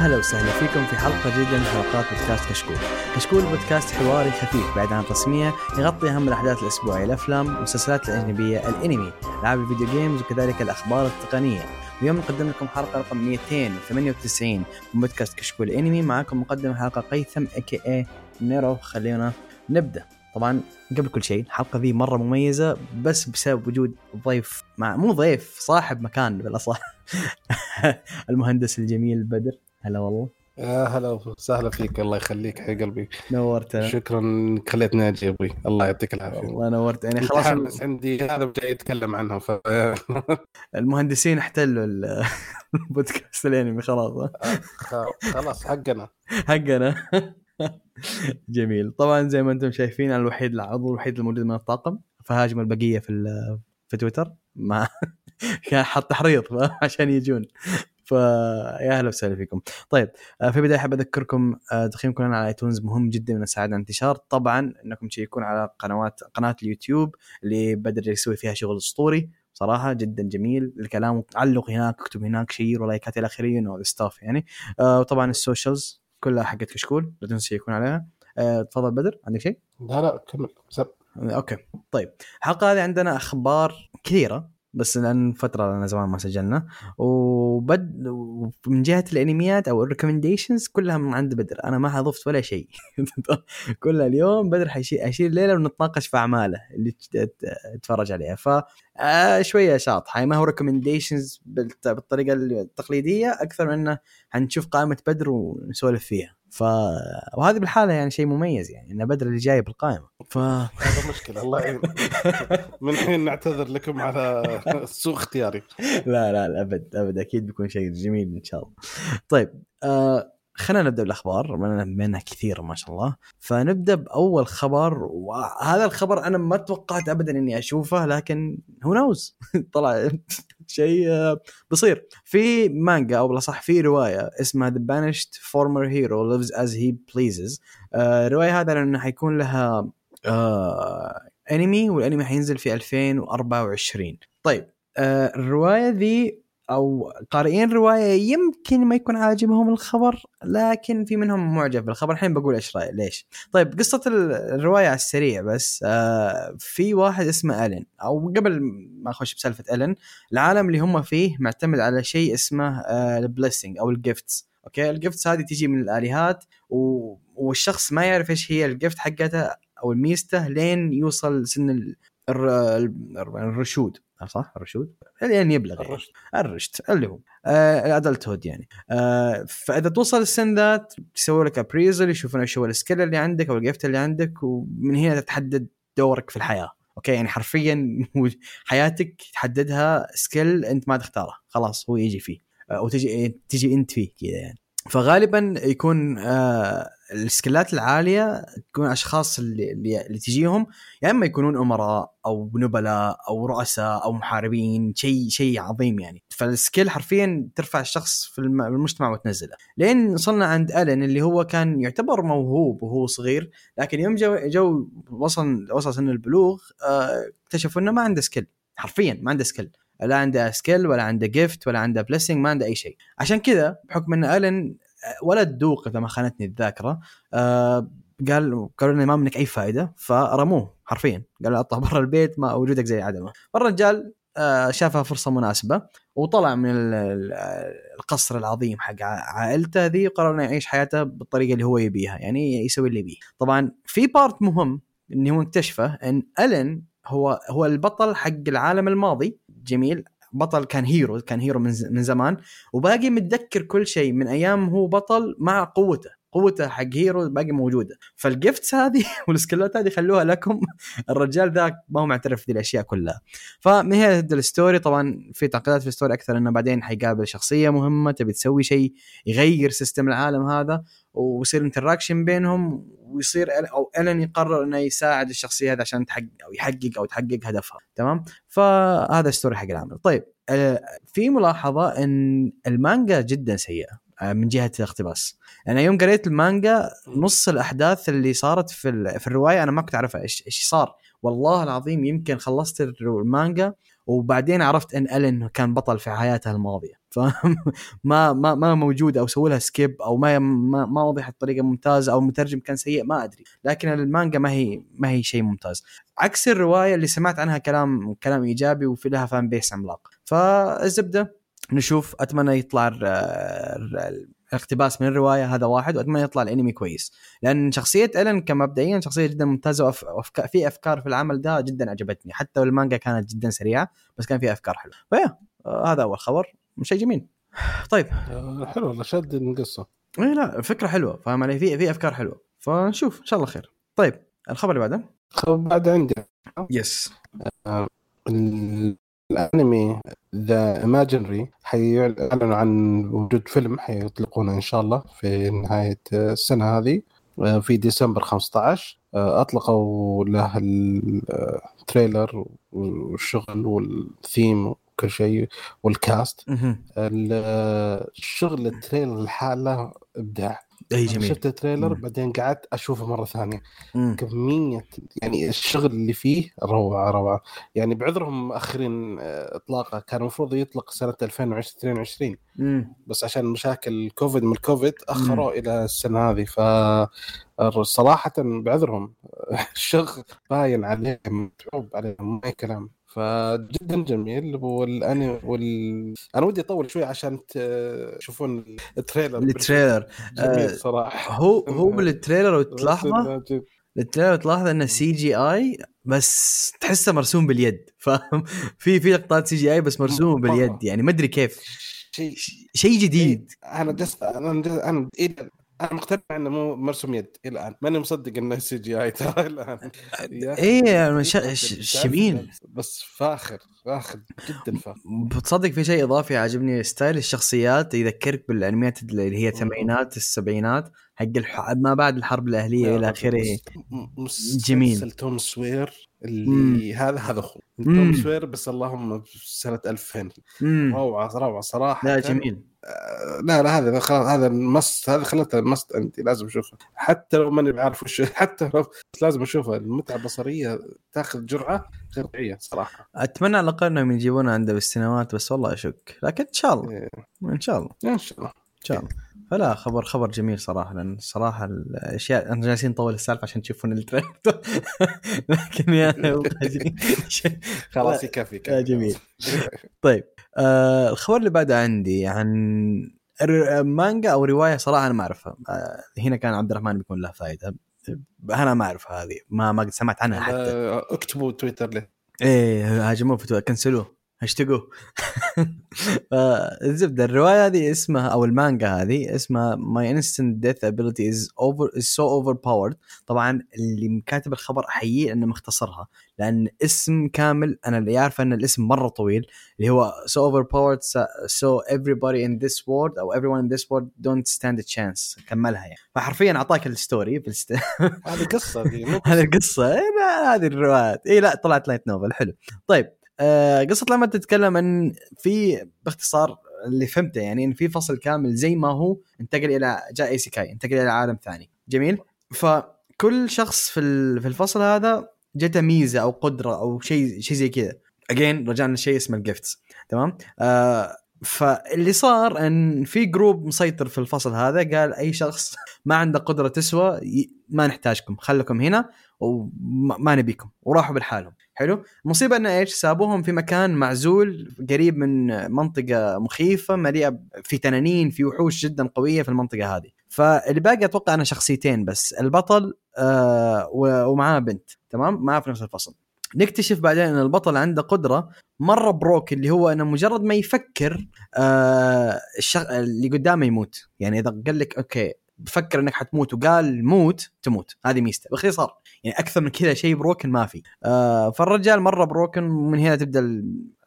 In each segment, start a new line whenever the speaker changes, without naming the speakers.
يا هلا وسهلا فيكم في حلقة جديدة من حلقات بودكاست كشكول. كشكول بودكاست حواري خفيف بعيد عن الرسمية يغطي أهم الأحداث الأسبوعية الأفلام والمسلسلات الأجنبية الأنمي ألعاب الفيديو games وكذلك الأخبار التقنية. اليوم نقدم لكم حلقة رقم 298 من بودكاست كشكول أنمي معكم مقدم الحلقة قيثم a.k.a نيرو خلينا نبدأ. طبعا قبل كل شيء الحلقة ذي مرة مميزة بس بسبب وجود ضيف مع مو ضيف صاحب مكان بالأصح المهندس الجميل بدر هلا والله.
يا هلا وسهلا فيك الله يخليك حي قلبي.
نورتنا
شكرا انك خليتني أجي أبوي الله يعطيك العافية.
والله نورت. يعني
خلاص بس عندي هذا جاي أتكلم عنها ف
المهندسين احتلوا ال- البودكاست الأنمي خلاص.
خلاص حقنا.
حقنا. جميل. طبعا زي ما أنتم شايفين أنا الوحيد العضو الوحيد الموجود من الطاقم فهاجم البقية في في تويتر. مع كان حط تحريض عشان يجون. فيا أهلا وسهلا فيكم. طيب آه، في البداية أحب أذكركم آه، تقييمكم لنا على ايتونز مهم جدا من على الانتشار، طبعا إنكم تشيكون على قنوات قناة اليوتيوب اللي بدر يسوي فيها شغل أسطوري. صراحة جدا جميل. الكلام علق هناك اكتب هناك share ولايكات إلى آخره and stuff يعني. آه، وطبعا ال socials كلها حقت كشكول لا تنسوا تشيكون عليها. آه، تفضل بدر عندك شيء؟
لا لا كمل. سب.
Okay. طيب الحلقة هذه عندنا أخبار كثيرة. بس لأن فترة لنا زمان ما سجلنا. وبد ومن جهة الأنميات أو ال recommendations كلها من عند بدر. أنا ما اضفت ولا شيء. كلها اليوم بدر حيشيل الليلة ونتناقش في أعماله اللي تت- تتفرج عليها. ف آه، شوية شاطحه ما هو recommendations بالطريقة التقليدية أكثر من إنه حنشوف قائمة بدر ونسولف فيها. ف وهذه بالحالة يعني شيء مميز يعني ان بدر اللي جايب القائمه ف
هذا مشكلة الله يعين. من حين نعتذر لكم على سوء اختياري.
لا لا لا أبد أبد أكيد بيكون شيء جميل إن شاء الله. طيب آه خلينا نبدأ بالأخبار بما انها كثير ما شاء الله. فنبدأ بأول خبر وهذا الخبر أنا ما توقعت ابدا إني أشوفه لكن هو نوز طلع شيء آه، بصير. في مانجا أو بالأصح في رواية اسمها Banished Former Hero Lives as He Pleases. آه الرواية هذا لأنه حيكون لها آه انمي والانمي حينزل في 2024 طيب آه الرواية ذي أو قارئين رواية يمكن ما يكون عاجبهم الخبر لكن في منهم معجب بالخبر. الحين بقول إيش رايي ليش. طيب قصة ال- الرواية على السريع بس آه في واحد اسمه ألين. أو قبل ما أخش بسالفة ألين العالم اللي هم فيه معتمد على شيء اسمه ال blessing أو ال gifts okay؟ ال gifts هذه تيجي من الآلهات و... والشخص ما يعرف إيش هي ال gift حقته أو الميزته لين يوصل سن ال... الر- الرشود. صح؟ الرشود؟ لين يبلغ يعني.
الرشد.
الرشد اللي هو آه ال adulthood يعني. آه فإذا توصل السن ذات يسوي لك appraisal يشوفون إيش هو ال skill اللي عندك أو ال gift اللي عندك ومن هنا تتحدد دورك في الحياة. okay؟ يعني حرفيا حياتك تحددها skill أنت ما تختاره. خلاص هو يجي فيه. آه، وتجي تجي أنت فيه كذا يعني. فغالبا يكون آه السكيلات العالية تكون أشخاص اللي, اللي تجيهم يا إما يكونون أمراء أو نبلاء أو رؤساء أو محاربين شيء شيء عظيم يعني. فال skill حرفيا ترفع الشخص في الم- المجتمع وتنزله. لين وصلنا عند الن اللي هو كان يعتبر موهوب وهو صغير لكن يوم جو, جو وصل وصل سن البلوغ آه، اكتشفوا إنه ما عنده skill. حرفيا ما عنده skill. لا عنده skill ولا عنده gift ولا عنده blessing ما عنده أي شيء. عشان كذا بحكم إن الن ولد دوق إذا ما خانتني الذاكرة. آه، قال قالوا لنا ما منك أي فائده فرموه حرفيا. قالوا أطلع برا البيت ما وجودك زي عدمه. فالرجال آه، شافها فرصة مناسبة وطلع من ال- ال- القصر العظيم حق عائلته ذي وقرر إنه يعيش حياته بالطريقة اللي هو يبيها يعني يسوي اللي يبيه. طبعا في part مهم انه هو اكتشفه إن ألن هو هو البطل حق العالم الماضي. جميل. بطل كان hero كان hero من من زمان وباقي متذكر كل شيء. من أيام هو بطل مع قوته قوته حق hero باقي موجودة. فال gifts هذه وال skillات هذه خلوها لكم. الرجال ذاك ما هو معترف بهذه الأشياء كلها. فمن تبدا ال story طبعا في تعقيدات في ال story أكثر إنه بعدين حيقابل شخصية مهمة تبي تسوي شيء يغير system العالم هذا. ويصير interaction بينهم ويصير أو الن يقرر إنه يساعد الشخصية هذه عشان تحقق أو يحقق أو تحقق هدفها. تمام؟ فهذا ال story حق العمل. طيب آه، في ملاحظة إن المانجا جدا سيئة آه، من جهة الاقتباس. أنا يوم قريت المانجا نص الأحداث اللي صارت في في الرواية أنا ما كنت أعرفها إيش إيش صار. والله العظيم يمكن خلصت المانجا وبعدين عرفت إن ألين كان بطل في حياته الماضية. فما ما ما موجود أو سووا لها skip أو ما ما, ما وضحت بطريقه ممتازة أو المترجم كان سيء ما أدري. لكن المانجا ما هي ما هي شيء ممتاز. عكس الرواية اللي سمعت عنها كلام كلام إيجابي وفي لها فان بيس عملاق. فالزبدة نشوف أتمنى يطلع الاقتباس من الروايه هذا واحد واتمنى يطلع الانمي كويس. لأن شخصية إلن كمبدئيا شخصية جدا ممتازة وأف... وأفكار في أفكار في العمل ده جدا عجبتني. حتى والمانجا كانت جدا سريعة بس كان فيها أفكار حلوة. فيا آه هذا أول خبر. شيء جميل. طيب.
آه، حلو والله. شد القصة
اي لا فكرة حلوة. فاهم علي؟ في في أفكار حلوة. فنشوف. إن شاء الله خير. طيب الخبر اللي بعده؟
خب بعد عندي.
yes
ال- الأنمي The Imaginary حيعلنوا عن وجود فيلم حيطلقونه إن شاء الله في نهاية السنة هذه آه، في ديسمبر 15 آه، أطلقوا له ال trailer والشغل والثيم وكل شيء
وال
cast. الشغل ال trailer لحاله
إبداع.
أي
جميل.
شفت ال trailer
مم.
بعدين قعدت أشوفه مرة ثانية.
مم.
كمية يعني الشغل اللي فيه روعة روعة. يعني بعذرهم مؤخرين آه، إطلاقه. كان المفروض يطلق سنة 2022
مم.
بس عشان مشاكل كوفيد من الكوفيد أخروا إلى السنة هذه. ف صراحة بعذرهم. الشغل باين عليهم متعوب عليهم ما كلام. فجدا جميل والاني وال أنا ودي أطول شوي عشان تشوفون ال
trailer. ال trailer.
جميل
آه،
صراحة.
هو هو بال
trailer
وتلاحظه
ال
trailer تلاحظ إنه CGI بس تحسه مرسوم باليد. فاهم؟ في في لقطات CGI بس مرسوم
مرة.
باليد يعني ما أدري كيف.
شيء
شيء جديد.
أنا جس أنا جس أنا إلى أنا مقتنع إنه مو مرسوم يد إلى الآن. ماني مصدق إنه CGI ترى الآن.
إيه ش-
جداً
ش-
تعرف
جميل
بس فاخر فاخر جدا فاخر.
بتصدق في شيء إضافي عجبني style الشخصيات يذكرك بالانميات اللي هي الثمانينات السبعينات حق الح... ما بعد الحرب الأهلية إلى آخره. جميل.
مسلسل توم سوير اللي
مم.
هذا هذا اخوه. توم سوير بس اللهم سنة 2000
امم
روعة روعة صراحة.
لا جميل.
لا لا هذا خلاص هذا ال must هذا خلته must عندي لازم أشوفه. حتى لو ماني بعرف وش حتى لو بس لازم أشوفه. المتعة البصرية تأخذ جرعه غير طبيعيه صراحة.
أتمنى على الأقل إنهم يجيبونها عنده بالسينمات بس والله أشك. لكن إن شاء الله.
إيه،
إن شاء الله.
إن شاء الله.
ان شاء الله فلا خبر خبر جميل صراحة لأن صراحة الأشياء إحنا جالسين نطول السالفة عشان تشوفون ال trailer لكن يا شيء-
خلاص يكفي
لا،
يكفي
جميل. طيب آه الخبر اللي بعده عندي عن مانجا أو رواية صراحة أنا ما أعرفها. آه هنا كان عبد الرحمن بيكون له فائده أنا ما أعرفها هذه. ما ما قد سمعت عنها حتى.
اكتبوا تويتر له
إيه هاجموه في تويتر. كنسلوه. هاشتاجوه الزبده الرواية هذه اسمها أو المانجا هذه اسمها My Instant Death Ability is over is so overpowered. طبعا اللي كاتب الخبر أحييه إنه مختصرها لأن اسم كامل أنا اللي عارف إن الاسم مرة طويل اللي هو so overpowered so- so everybody in this world أو everyone in this world don't stand a chance. كملها يعني. فحرفيا أعطاك ال story في الست...
هذه قصة
هذه القصة إيه هذه الروايات. اي لا طلعت light novel حلو. طيب. آه قصة لما تتكلم إن في باختصار اللي فهمته يعني إن في فصل كامل زي ما هو انتقل إلى جاء isekai انتقل إلى عالم ثاني. جميل؟ فكل شخص في في الفصل هذا جته ميزة أو قدرة أو شيء شيء زي كذا. اجين رجعنا لشيء اسمه الجفتس تمام؟ آه فاللي صار إن في جروب مسيطر في الفصل هذا قال أي شخص ما عنده قدرة تسوى ما نحتاجكم خلكم هنا وما ما نبيكم وراحوا بالحالهم. حلو. المصيبه انه إيش؟ سابوهم في مكان معزول قريب من منطقة مخيفة مليئة في تنانين في وحوش جدا قوية في المنطقة هذه. فاللي باقي أتوقع أنا شخصيتين بس البطل آه ومعاه بنت تمام؟ معاه في نفس الفصل. نكتشف بعدين إن البطل عنده قدرة مرة بروك اللي هو إنه مجرد ما يفكر آه الشغ... اللي قدامه يموت. يعني إذا قال لك أوكي بفكر انك حتموت وقال موت تموت. هذه ميزته. باختصار يعني أكثر من كذا شيء بروكن ما في. آه فالرجال مرة بروكن ومن هنا تبدأ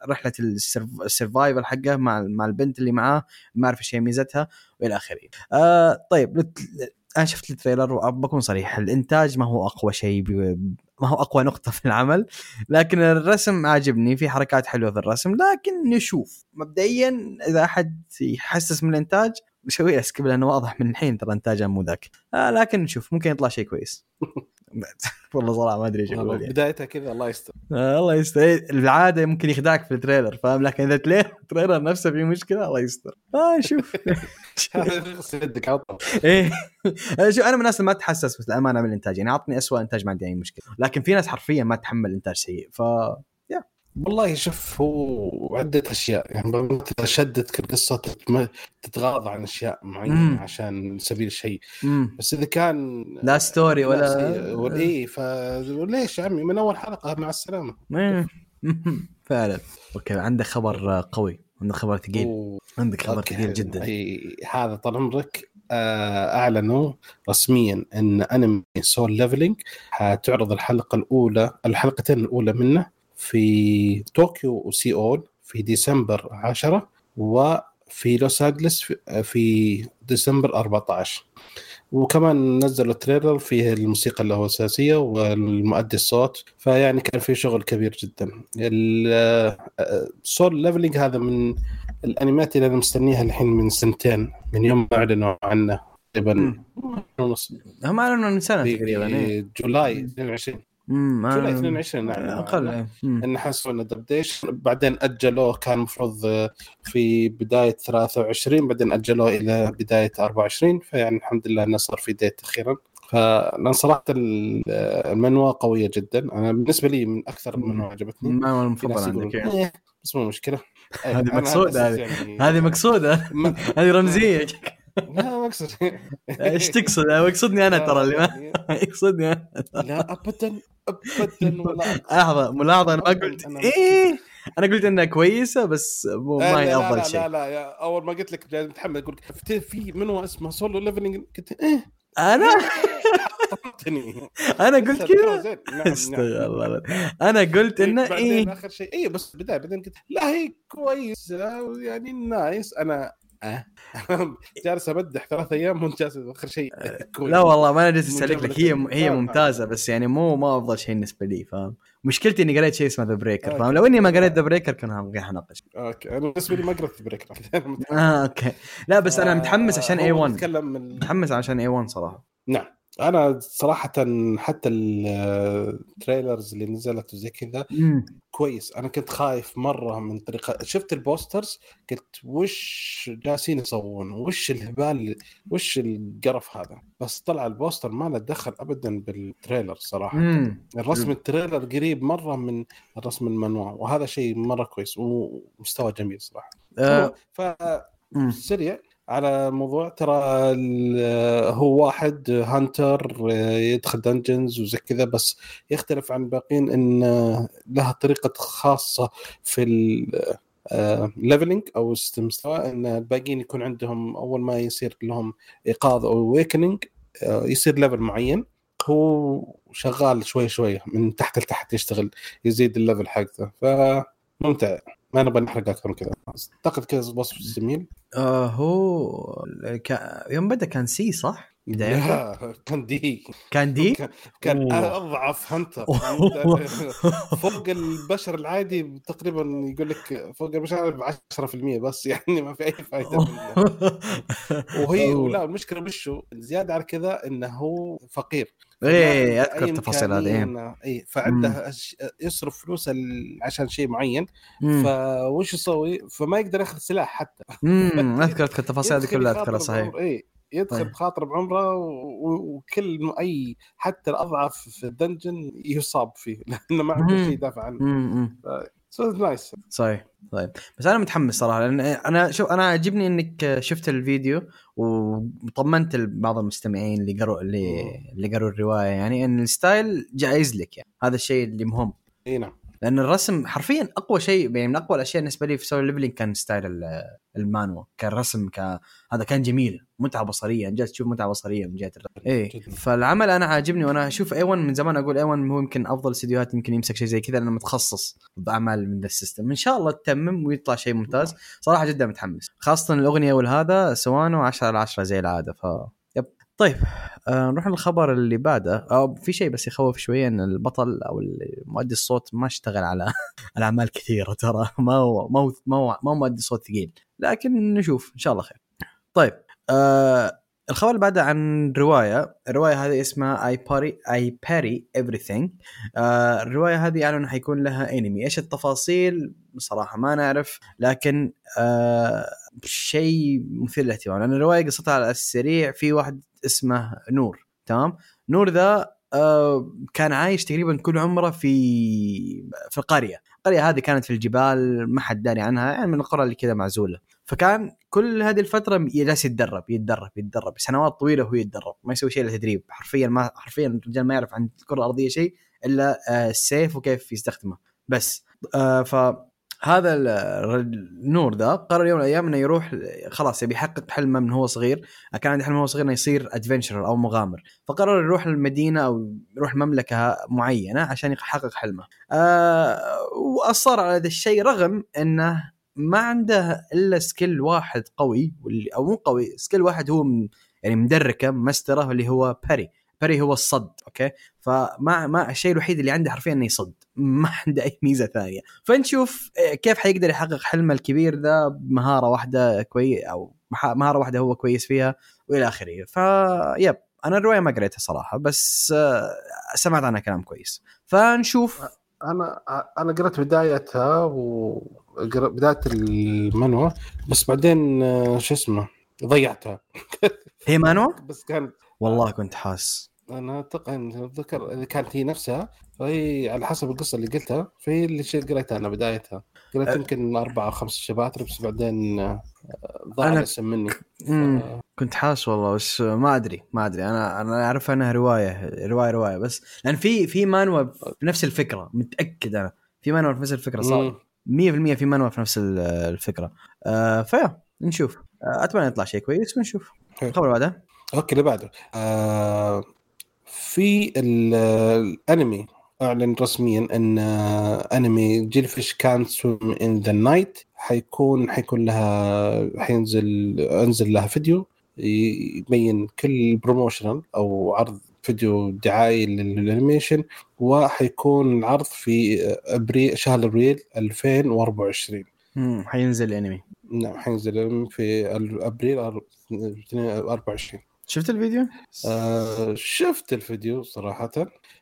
رحلة ال surv- ال survival حقه مع مع البنت اللي معاه ما أعرف إيش هي ميزتها وإلى آخره. آه طيب أنا شفت ال trailer وبكون صريح الإنتاج ما هو أقوى شيء ما هو أقوى نقطة في العمل لكن الرسم عاجبني. في حركات حلوة في الرسم لكن نشوف. مبدئيا إذا أحد يحسس من الإنتاج بسوي له skip لأنه واضح من الحين ترى إنتاجه مو ذاك. آه لكن نشوف ممكن يطلع شيء كويس. والله صراحة ما أدري إيش أقول يعني.
بدايتها كذا الله يستر.
آه الله يستر. إيه، العادة ممكن يخدعك في ال trailer فاهم؟ لكن إذا تلاقي ال trailer نفسه فيه مشكلة الله يستر. آه شوف.
يدك
إيه. شوف أنا من الناس اللي ما تحسس بس الامانه من الانتاج يعني عطني اسوء إنتاج ما عندي أي مشكلة. لكن في ناس حرفيا ما تتحمل إنتاج سيء ف
والله شوف هو عدة أشياء يعني شدتك القصة تتغاضى عن أشياء معينة
مم.
عشان سبيل
مم.
بس إذا كان
لا story ولا
لا ولا إيه فليش يا عمي؟ من أول حلقة مع السلامة.
فعلا. okay عندك خبر قوي عندك خبر ثقيل.
و-
عندك خبر. ثقيل جدا.
أي هذا طال عمرك. آه، أعلنوا رسميا إن أنمي Solo Leveling حتعرض الحلقة الأولى الحلقتين الأولى منه. في طوكيو وسيول في ديسمبر 10 وفي لوس أنجلس في- ديسمبر 14 وكمان نزلوا trailer فيه الموسيقى اللي هو الأساسية والمؤدي الصوت فيعني كان في شغل كبير جدا. Solo Leveling هذا من الانميات اللي أنا مستنيها الحين من سنتين من يوم ما أعلنوا عنه تقريبا
هم أعلنوا من
سنة
تقريبا إيه.
July 22
مم،
July
آه،
22 نعم
أقل إيه.
ان حسوا إنه دبديش بعدين أجلوه كان المفروض في بداية 23 بعدين أجلوه إلى بداية 24 فيعني الحمد لله إنه صار في ديت أخيرا. فأنا صراحة ال- المنوى قوية جدا. أنا بالنسبة لي من أكثر المنوى عجبتني. ناس
المفضل عندك. إيه،
بس مو مشكلة. إيه،
هذه
أنا
مقصودة
أساس
هذه.
يعني-
هذه
مقصودة.
هذه رمزية.
لا ما أقصد.
إيش تقصد؟ يقصدني أنا ترى اللي ما
يعني
يقصدني أنا.
لا ابدا. ابدا ولا
لحظة ملاحظة. أنا ما قلت إيه؟ أنا قلت إنها كويسة بس مو
لا
ما هي
لا
أفضل
لا
شيء.
لا لا يا أول ما قلت لك جاي متحمل أقول لك في- منو اسمه Solo Leveling قلت
إيه؟
أنا؟
أنا قلت كذا؟
زين. نعم
استغفر
نعم
الله. أنا قلت إنه
بعدين
إيه.
آخر شيء. اي بس بداية بعدين قلت لا هي كويسة يعني nice أنا آه جالس امدح ثلاث أيام وأنت جالس آخر شيء. كويس.
لا والله ما أنا جالس
أسألك
لك. هي هي
آه،
ممتازة بس يعني مو ما أفضل شيء بالنسبة لي فاهم؟ مشكلتي إني قريت شيء اسمه The Breaker
آه،
فاهم؟ لو إني ما قريت The Breaker كان حناقش
أوكي. أنا بالنسبة لي ما قرأت
Breaker أوكي. لا بس أنا متحمس عشان A-1
نتكلم من
متحمس عشان A-1 صراحة.
نعم. أنا صراحة حتى ال trailers اللي نزلت وزي كذا كويس. أنا كنت خايف مرة من طريقة شفت ال posters؟ قلت وش جالسين يسوون؟ وش الهبال وش القرف هذا؟ بس طلع ال poster ما له دخل ابدا بال trailer صراحة.
امم
الرسم ال trailer قريب مرة من الرسم المانهوا وهذا شيء مرة كويس ومستوى جميل صراحة.
آه،
ف
مم.
سريع. على موضوع ترى هو واحد hunter يدخل dungeons وزي كذا بس يختلف عن الباقيين إن لها طريقة خاصة في ال leveling أو مستوى إن الباقيين يكون عندهم أول ما يصير لهم إيقاظ أو awakening يصير level معين. هو شغال شوي شوي من تحت لتحت يشتغل يزيد ال level حقته. فممتع. ما نبغى نحرق أكثر من كذا أعتقد كذا وصف جميل
آه هو كا- يوم بدأ كان C صح؟
لا كان D
كان D؟
كان. أضعف
hunter.
فوق البشر العادي تقريبا يقول لك فوق البشر ب 10% بس يعني ما في أي فائده. وهي. ولا المشكلة وشو زيادة على كذا إنه هو فقير
إيه
ما
أذكر
عنده أي
التفاصيل هذه
إمكانية
إيه.
اي فعنده يصرف فلوس ال- عشان شيء معين. فوش يسوي؟ فما يقدر ياخذ سلاح حتى
امم اذكر أذكر التفاصيل هذه كلها أذكرها صحيح
اي يدخل
طيب.
بخاطر بعمره وكل أي حتى الأضعف في الدنجن يصاب فيه لأنه ما عنده. شيء يدافع عنه. so nice
صحيح طيب. بس أنا متحمس صراحة لأن أنا شوف أنا عجبني إنك شفت الفيديو وطمنت بعض المستمعين اللي قروا اللي. اللي قروا الرواية يعني إن ال style جايز لك يعني. هذا الشيء اللي مهم.
إي نعم.
لأن الرسم حرفيا أقوى شيء يعني من أقوى الأشياء بالنسبة لي في Solo Leveling كان style ال- المانهوا. كرسم ك هذا كان جميل متعة بصرية جالس تشوف متعة بصرية من جهة الرسم.
جداً.
فالعمل أنا عاجبني وأنا أشوف A-1 من زمان أقول A-1 هو يمكن أفضل استديوهات يمكن يمسك شيء زي كذا لأنه متخصص بأعمال من ذا ال system. إن شاء الله تتمم ويطلع شيء ممتاز. صراحة جدا متحمس. خاصة الأغنية والهذا سوانو 10 على 10 زي العادة ف طيب آه نروح للخبر اللي بعده. آه في شيء بس يخوف شوية إن البطل أو مؤدي الصوت ما اشتغل على على أعمال كثيرة ترى. ما هو ما هو ما هو, ما هو مؤدي صوت ثقيل. لكن نشوف إن شاء الله خير. طيب آه الخبر اللي بعده عن رواية. الرواية هذه اسمها I Parry I Parry Everything الرواية هذه اعلنوا حيكون لها انمي إيش التفاصيل؟ بصراحه ما نعرف. لكن آه شيء مثير للاهتمام. لأن الرواية قصتها على السريع. في واحد اسمه نور تمام؟ نور ذا آه كان عايش تقريبا كل عمره في في القرية. القرية هذه كانت في الجبال ما حد داري عنها يعني من القرى اللي كذا معزولة. فكان كل هذه الفترة جالس يتدرب يتدرب يتدرب. سنوات طويلة وهو يتدرب. ما يسوي شيء إلا تدريب. حرفيا ما حرفيا الرجال ما يعرف عن الكره الارضيه شيء إلا آه السيف وكيف يستخدمه. بس آه ف هذا النور ذا قرر يوم من الأيام إنه يروح خلاص يبي يحقق حلمه من هو صغير كان عنده حلم هو صغير إنه يصير adventurer أو مغامر. فقرر يروح المدينة أو يروح مملكة معينة عشان يحقق حلمه. آه وأصر على هذا الشيء رغم إنه ما عنده إلا skill واحد قوي أو مو قوي skill واحد هو يعني مدركة مستره اللي هو parry parry هو الصد أوكي؟ فما ما الشيء الوحيد اللي عنده حرفيا انه يصد ما عنده أي ميزة ثانية. فنشوف كيف حيقدر يحقق حلمه الكبير ذا بمهارة واحدة كويس أو مهارة واحدة هو كويس فيها وإلى آخره. ف yep أنا الرواية ما قريتها صراحة بس سمعت عنها كلام كويس. فنشوف.
أنا أنا قرأت بدايتها و بداية المانهوا بس بعدين شو اسمه ضيعتها.
هي مانوا؟
بس كان
والله كنت حاس.
أنا اتذكر إذا كانت هي نفسها فهي على حسب القصة اللي قلتها فهي اللي شيء قريتها أنا بدايتها. قريت أه. يمكن أربع أو خمس شباتر بس بعدين ضاع أنا... الاسم مني. ف...
كنت حاس والله بس ما أدري ما أدري. أنا أنا أعرف أنها رواية رواية رواية بس لأن في في مانوا بنفس الفكرة متأكد أنا. في مانوا بنفس الفكرة صار. 100% في مانوا في نفس الفكرة. آه ف yeah نشوف. آه أتمنى يطلع شيء كويس ونشوف. الخبر بعده
أوكي اللي بعده؟ آه في الانمي أعلن رسميا إن أنمي جيل فيش كان سويم ان ذا نايت حيكون حيكون لها حينزل أنزل لها فيديو يبين كل promotional أو عرض فيديو دعائي لل animation وحيكون العرض في ابريل شهر أبريل 2024
امم حينزل الأنمي.
نعم حينزل في أبريل 24
شفت الفيديو؟
آه شفت الفيديو صراحة.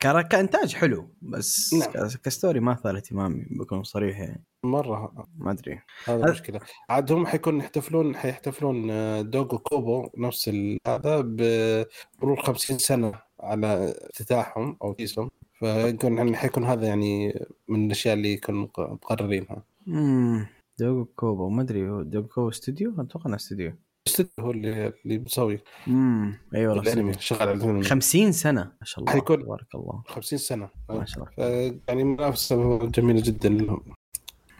كإنتاج حلو بس نعم. ك story ما ثار اهتمامي بكون صريح يعني.
مرة.
ما أدري.
هذا المشكلة عاد هم حيكون يحتفلون حيحتفلون آه، دوغو كوبو نفس هذا بمرور 50 سنة على افتتاحهم أو كيسهم فيكون حيكون هذا يعني من الأشياء اللي يكونوا مقررينها.
امم دوغو كوبو ما أدري دوغو كوبو استوديو أتوقع إنه استوديو
استوديو هو اللي اللي مسوي.
امم اي والله
الأنمي شغال على الأنمي.
50 سنة ما شاء الله
حيكون
تبارك الله.
50 سنة.
ما شاء الله.
يعني منافسة جميلة جدا لهم.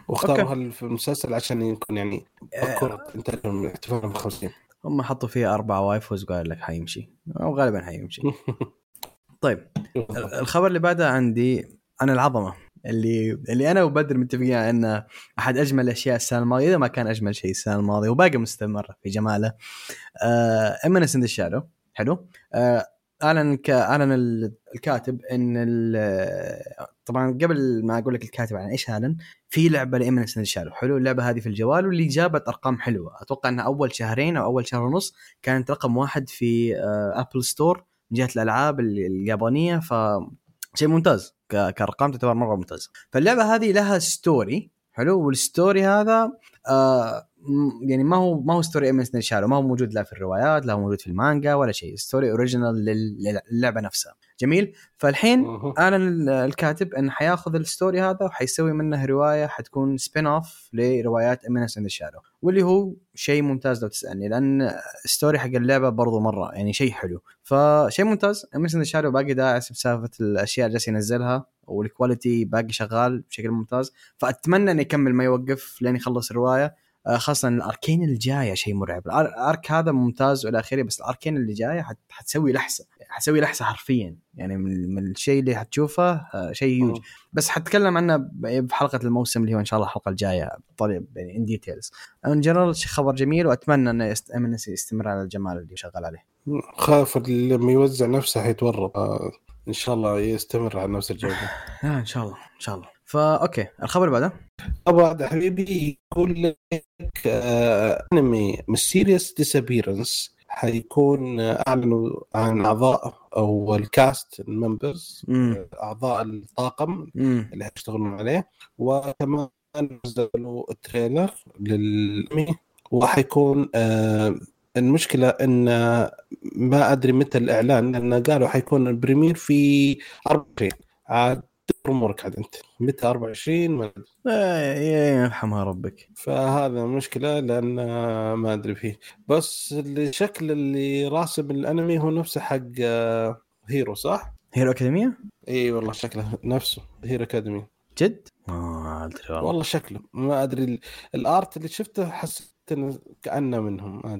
واختاروا هالمسلسل عشان يكون يعني إنتاجهم احتفالهم ب 50
هم حطوا فيه أربع waifus وقال لك حيمشي. أو غالبا حيمشي. طيب الخبر اللي بعده عندي عن العظمة. اللي اللي أنا وبدر متفقين إنه أحد أجمل الأشياء السنة الماضية إذا ما كان أجمل شيء السنة الماضية وباقي مستمر في جماله. Eminence in the Shadow حلو. آه أعلن ك... أعلن الكاتب إن طبعا قبل ما أقول لك الكاتب عن إيش أعلن في لعبة ل Eminence in Shadow حلو. اللعبة هذه في الجوال واللي جابت أرقام حلوة. أتوقع إنها أول شهرين أو أول شهر ونص كانت رقم واحد في App Store من جهه الألعاب اليابانية ف شيء ممتاز. كأرقام تعتبر مرة ممتازة. فاللعبة هذه لها story حلو؟ وال story هذا آه يعني ما هو ما هو story أم ما هو موجود لا في الروايات لا هو موجود في المانجا ولا شيء. story original للعبة نفسها. جميل. فالحين اعلن الكاتب انه حياخذ ال story هذا وحيسوي منه رواية حتكون spin off لروايات ام اس شارو واللي هو شيء ممتاز لو تسألني لأن story حق اللعبة برضو مرة يعني شيء حلو. فشيء ممتاز ام اس شارو باقي داعس بسالفه الأشياء اللي جالس ينزلها وال quality باقي شغال بشكل ممتاز. فأتمنى إنه يكمل ما يوقف لين يخلص الرواية. خاصة ال arc ين اللي جاية شيء مرعب. ال arc هذا ممتاز والى آخره بس ال arc ين اللي جاية حتسوي لحسة حتسوي لحسة حرفيا. يعني من, من الشيء اللي حتشوفه آه، شيء يوج بس حتكلم عنه بحلقه الموسم اللي هو إن شاء الله الحلقة الجاية طيب يعني in details in general خبر جميل وأتمنى إنه يست... يستمر على الجمال اللي شغال عليه.
خاف لما يوزع نفسه حيتورط. آه، إن شاء الله يستمر على نفس الجودة.
آه إن شاء الله إن شاء الله. فا أوكي. الخبر بعده.
بعد حبيبي يقول لك آه انمي Mysterious Disappearances حيكون أعلنوا عن أعضاء أو ال cast ال members
مم.
أعضاء الطاقم
مم.
اللي حيشتغلون عليه وكمان نزلوا التريلر للأنمي وحيكون آه المشكلة إن ما أدري متى الإعلان لأن قالوا حيكون البريمير في 24 عاد امورك عاد انت. متى؟ 24 ما
يا يرحمها ربك.
فهذا مشكلة لأن ما أدري فيه. بس الشكل اللي راسم الأنمي هو نفسه حق آه، هيرو صح؟
هيرو اكاديميا
إي والله شكله نفسه هيرو اكاديمي
جد؟ ما أدري والله.
والله شكله. ما أدري ال- الآرت اللي شفته حسيت إنه كأنه منهم ما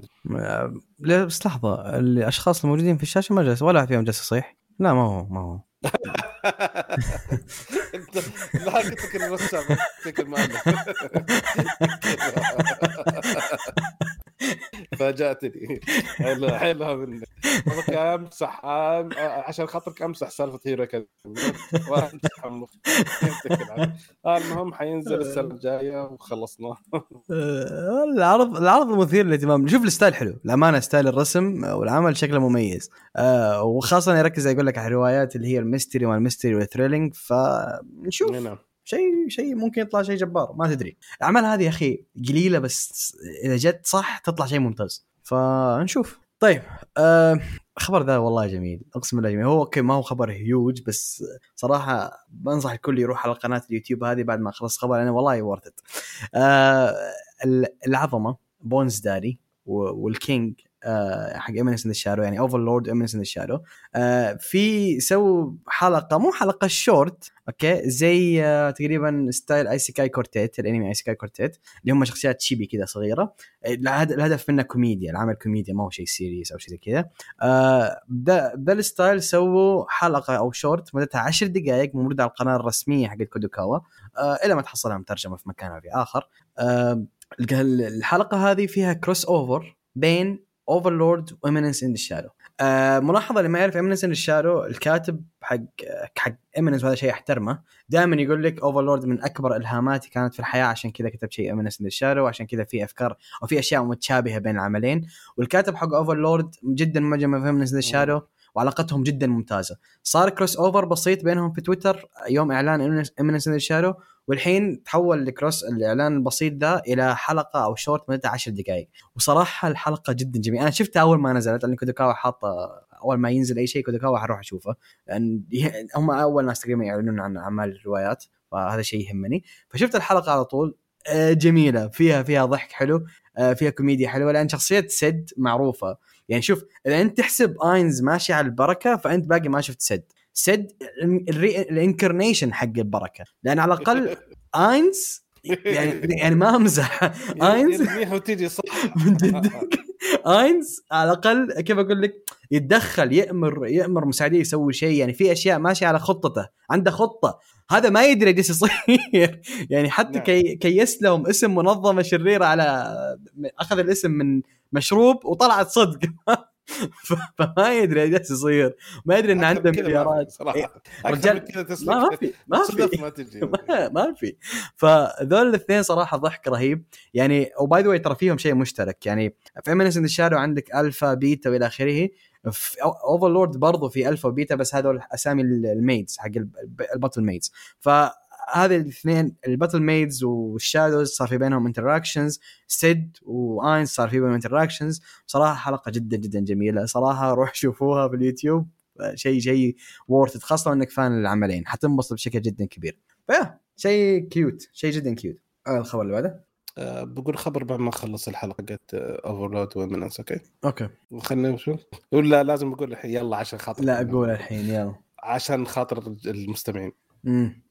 أدري. بس لحظة. الأشخاص الموجودين في الشاشة ما جالس ولا فيهم جالس يصيح لا ما هو ما هو.
لا قلت لك الرسام لك المؤلف فاجأتني. حلوة حلوة منك أمسح أم- عشان خاطرك أمسح سالفة Hero. آه، المهم حينزل السنة الجاية وخلصنا.
آه، العرض العرض مثير للاهتمام. شوف ال style حلو. الامانه style الرسم والعمل شكله مميز. آه وخاصة يركز يقول لك على الروايات اللي هي ال mystery وال mystery وال thrilling فنشوف.
نعم.
شيء شيء ممكن يطلع شيء جبار ما تدري. الأعمال هذه يا أخي قليلة بس إذا جت صح تطلع شيء ممتاز. فنشوف. طيب آه ذا والله جميل أقسم بالله جميل. هو أوكي ما هو خبر هيوج بس صراحة بنصح الكل يروح على قناة اليوتيوب هذه بعد ما خلص خبر لأنه والله ورث آه العظمة بونز داري والكينج حق ايمنس ان الشارو يعني اوفرلورد ايمنس ان الشارو آه في سووا حلقة مو حلقة شورت أوكي؟ زي آه تقريبا ستايل اي سيكاي كورتيت الأنمي اي سيكاي كورتيت اللي هم شخصيات شيبي كذا صغيرة. الهد- الهدف منه كوميديا العمل كوميديا ما هو شيء serious أو شيء زي كذا آه بدا ال style سووا حلقة أو شورت مدتها 10 دقائق موجوده على القناة الرسمية حقت كادوكاوا. آه إلى ما تحصلها مترجمة في مكان أو في آخر. آه الحلقة هذه فيها crossover بين Overlord و Eminence in Shadow آه ملاحظة اللي ما يعرف Eminence in Shadow الكاتب حق حق Eminence وهذا شيء احترمه دائما يقول لك Overlord من أكبر إلهاماتي كانت في الحياة عشان كذا كتبت شيء Eminence in Shadow وعشان كذا في أفكار أو في أشياء متشابهة بين العملين. والكاتب حق Overlord جدا معجب في Eminence in Shadow وعلاقتهم جدا ممتازة. صار crossover بسيط بينهم في تويتر يوم إعلان Eminence in Shadow والحين تحول ال cross الإعلان البسيط ذا إلى حلقة أو شورت مدتها 10 دقائق. وصراحة الحلقة جدا جميلة. أنا شفتها أول ما نزلت لأن كادوكاوا حاطه أول ما ينزل أي شيء كادوكاوا حروح أشوفه. لأن هم أول ناس تقريبا يعلنون عن أعمال الروايات فهذا شيء يهمني. فشفت الحلقة على طول. آه، جميلة. فيها فيها ضحك حلو. آه، فيها كوميديا حلوة. لأن شخصية سيد معروفة. يعني شوف إذا أنت تحسب آينز ماشي على البركة فأنت باقي ما شفت سيد سيد ال incarnation حق البركة. لأن على الأقل اينز يعني يعني ما امزح اينز
يرميها وتجي صح.
من جد اينز على الأقل كيف أقول لك؟ يتدخل يأمر يأمر مساعديه يسوي شيء. يعني في أشياء ماشية على خطته عنده خطة. هذا ما يدري إيش يصير. يعني حتى
نعم.
كي كيس لهم اسم منظمة شريرة على أخذ الاسم من مشروب وطلعت صدق. فما يدري إيش يصير. ما يدري إن عنده مليارات.
صراحة.
إيه. رجال،
كذا
ما في ما في.
ما تجي.
ما, ما في. فذول الاثنين صراحة ضحك رهيب. يعني وباي ذا ترى فيهم شيء مشترك. يعني في امينس ان الشارع عندك ألفا بيتا وإلى آخره. في اوفرلورد برضو في ألفا وبيتا بس هذول أسامي الميدز حق الب- الباتل ميدز فهذه الاثنين ال battle maids وال Shadows صار في بينهم interactions سيد واينز صار في بينهم interactions صراحة حلقة جدا جدا جميلة. صراحة روح شوفوها في اليوتيوب. شيء شيء worth خاصة إنك fan العملين حتنبسط بشكل جدا كبير. فيا شيء cute شيء جدا cute آه الخبر اللي بعده؟
آه، بقول خبر بعد ما اخلص الحلقة قد Overlord و Eminence
أوكي؟ أوكي.
خلينا نشوف. ولا لازم أقول الحين. يلا عشان خاطر.
لا أقول الحين يلا.
عشان خاطر المستمعين.
امم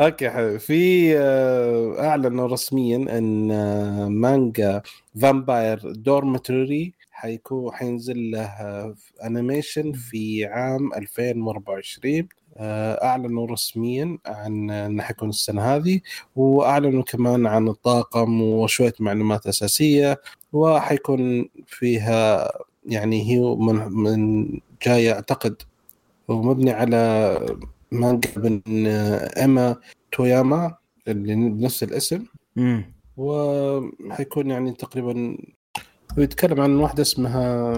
أوكي حلو. في آه، اعلنوا رسميا إن آه، مانجا Vampire Dormitory حيكون حينزل له animation في عام 2024 آه، أعلنوا رسميا عن انه حيكون السنة هذه وأعلنوا كمان عن الطاقم وشوية معلومات أساسية وحيكون فيها يعني هي من جاية أعتقد ومبني على مانجا من إيما توياما اللي بنفس الاسم.
امم
وحيكون يعني تقريبا ويتكلم عن واحدة اسمها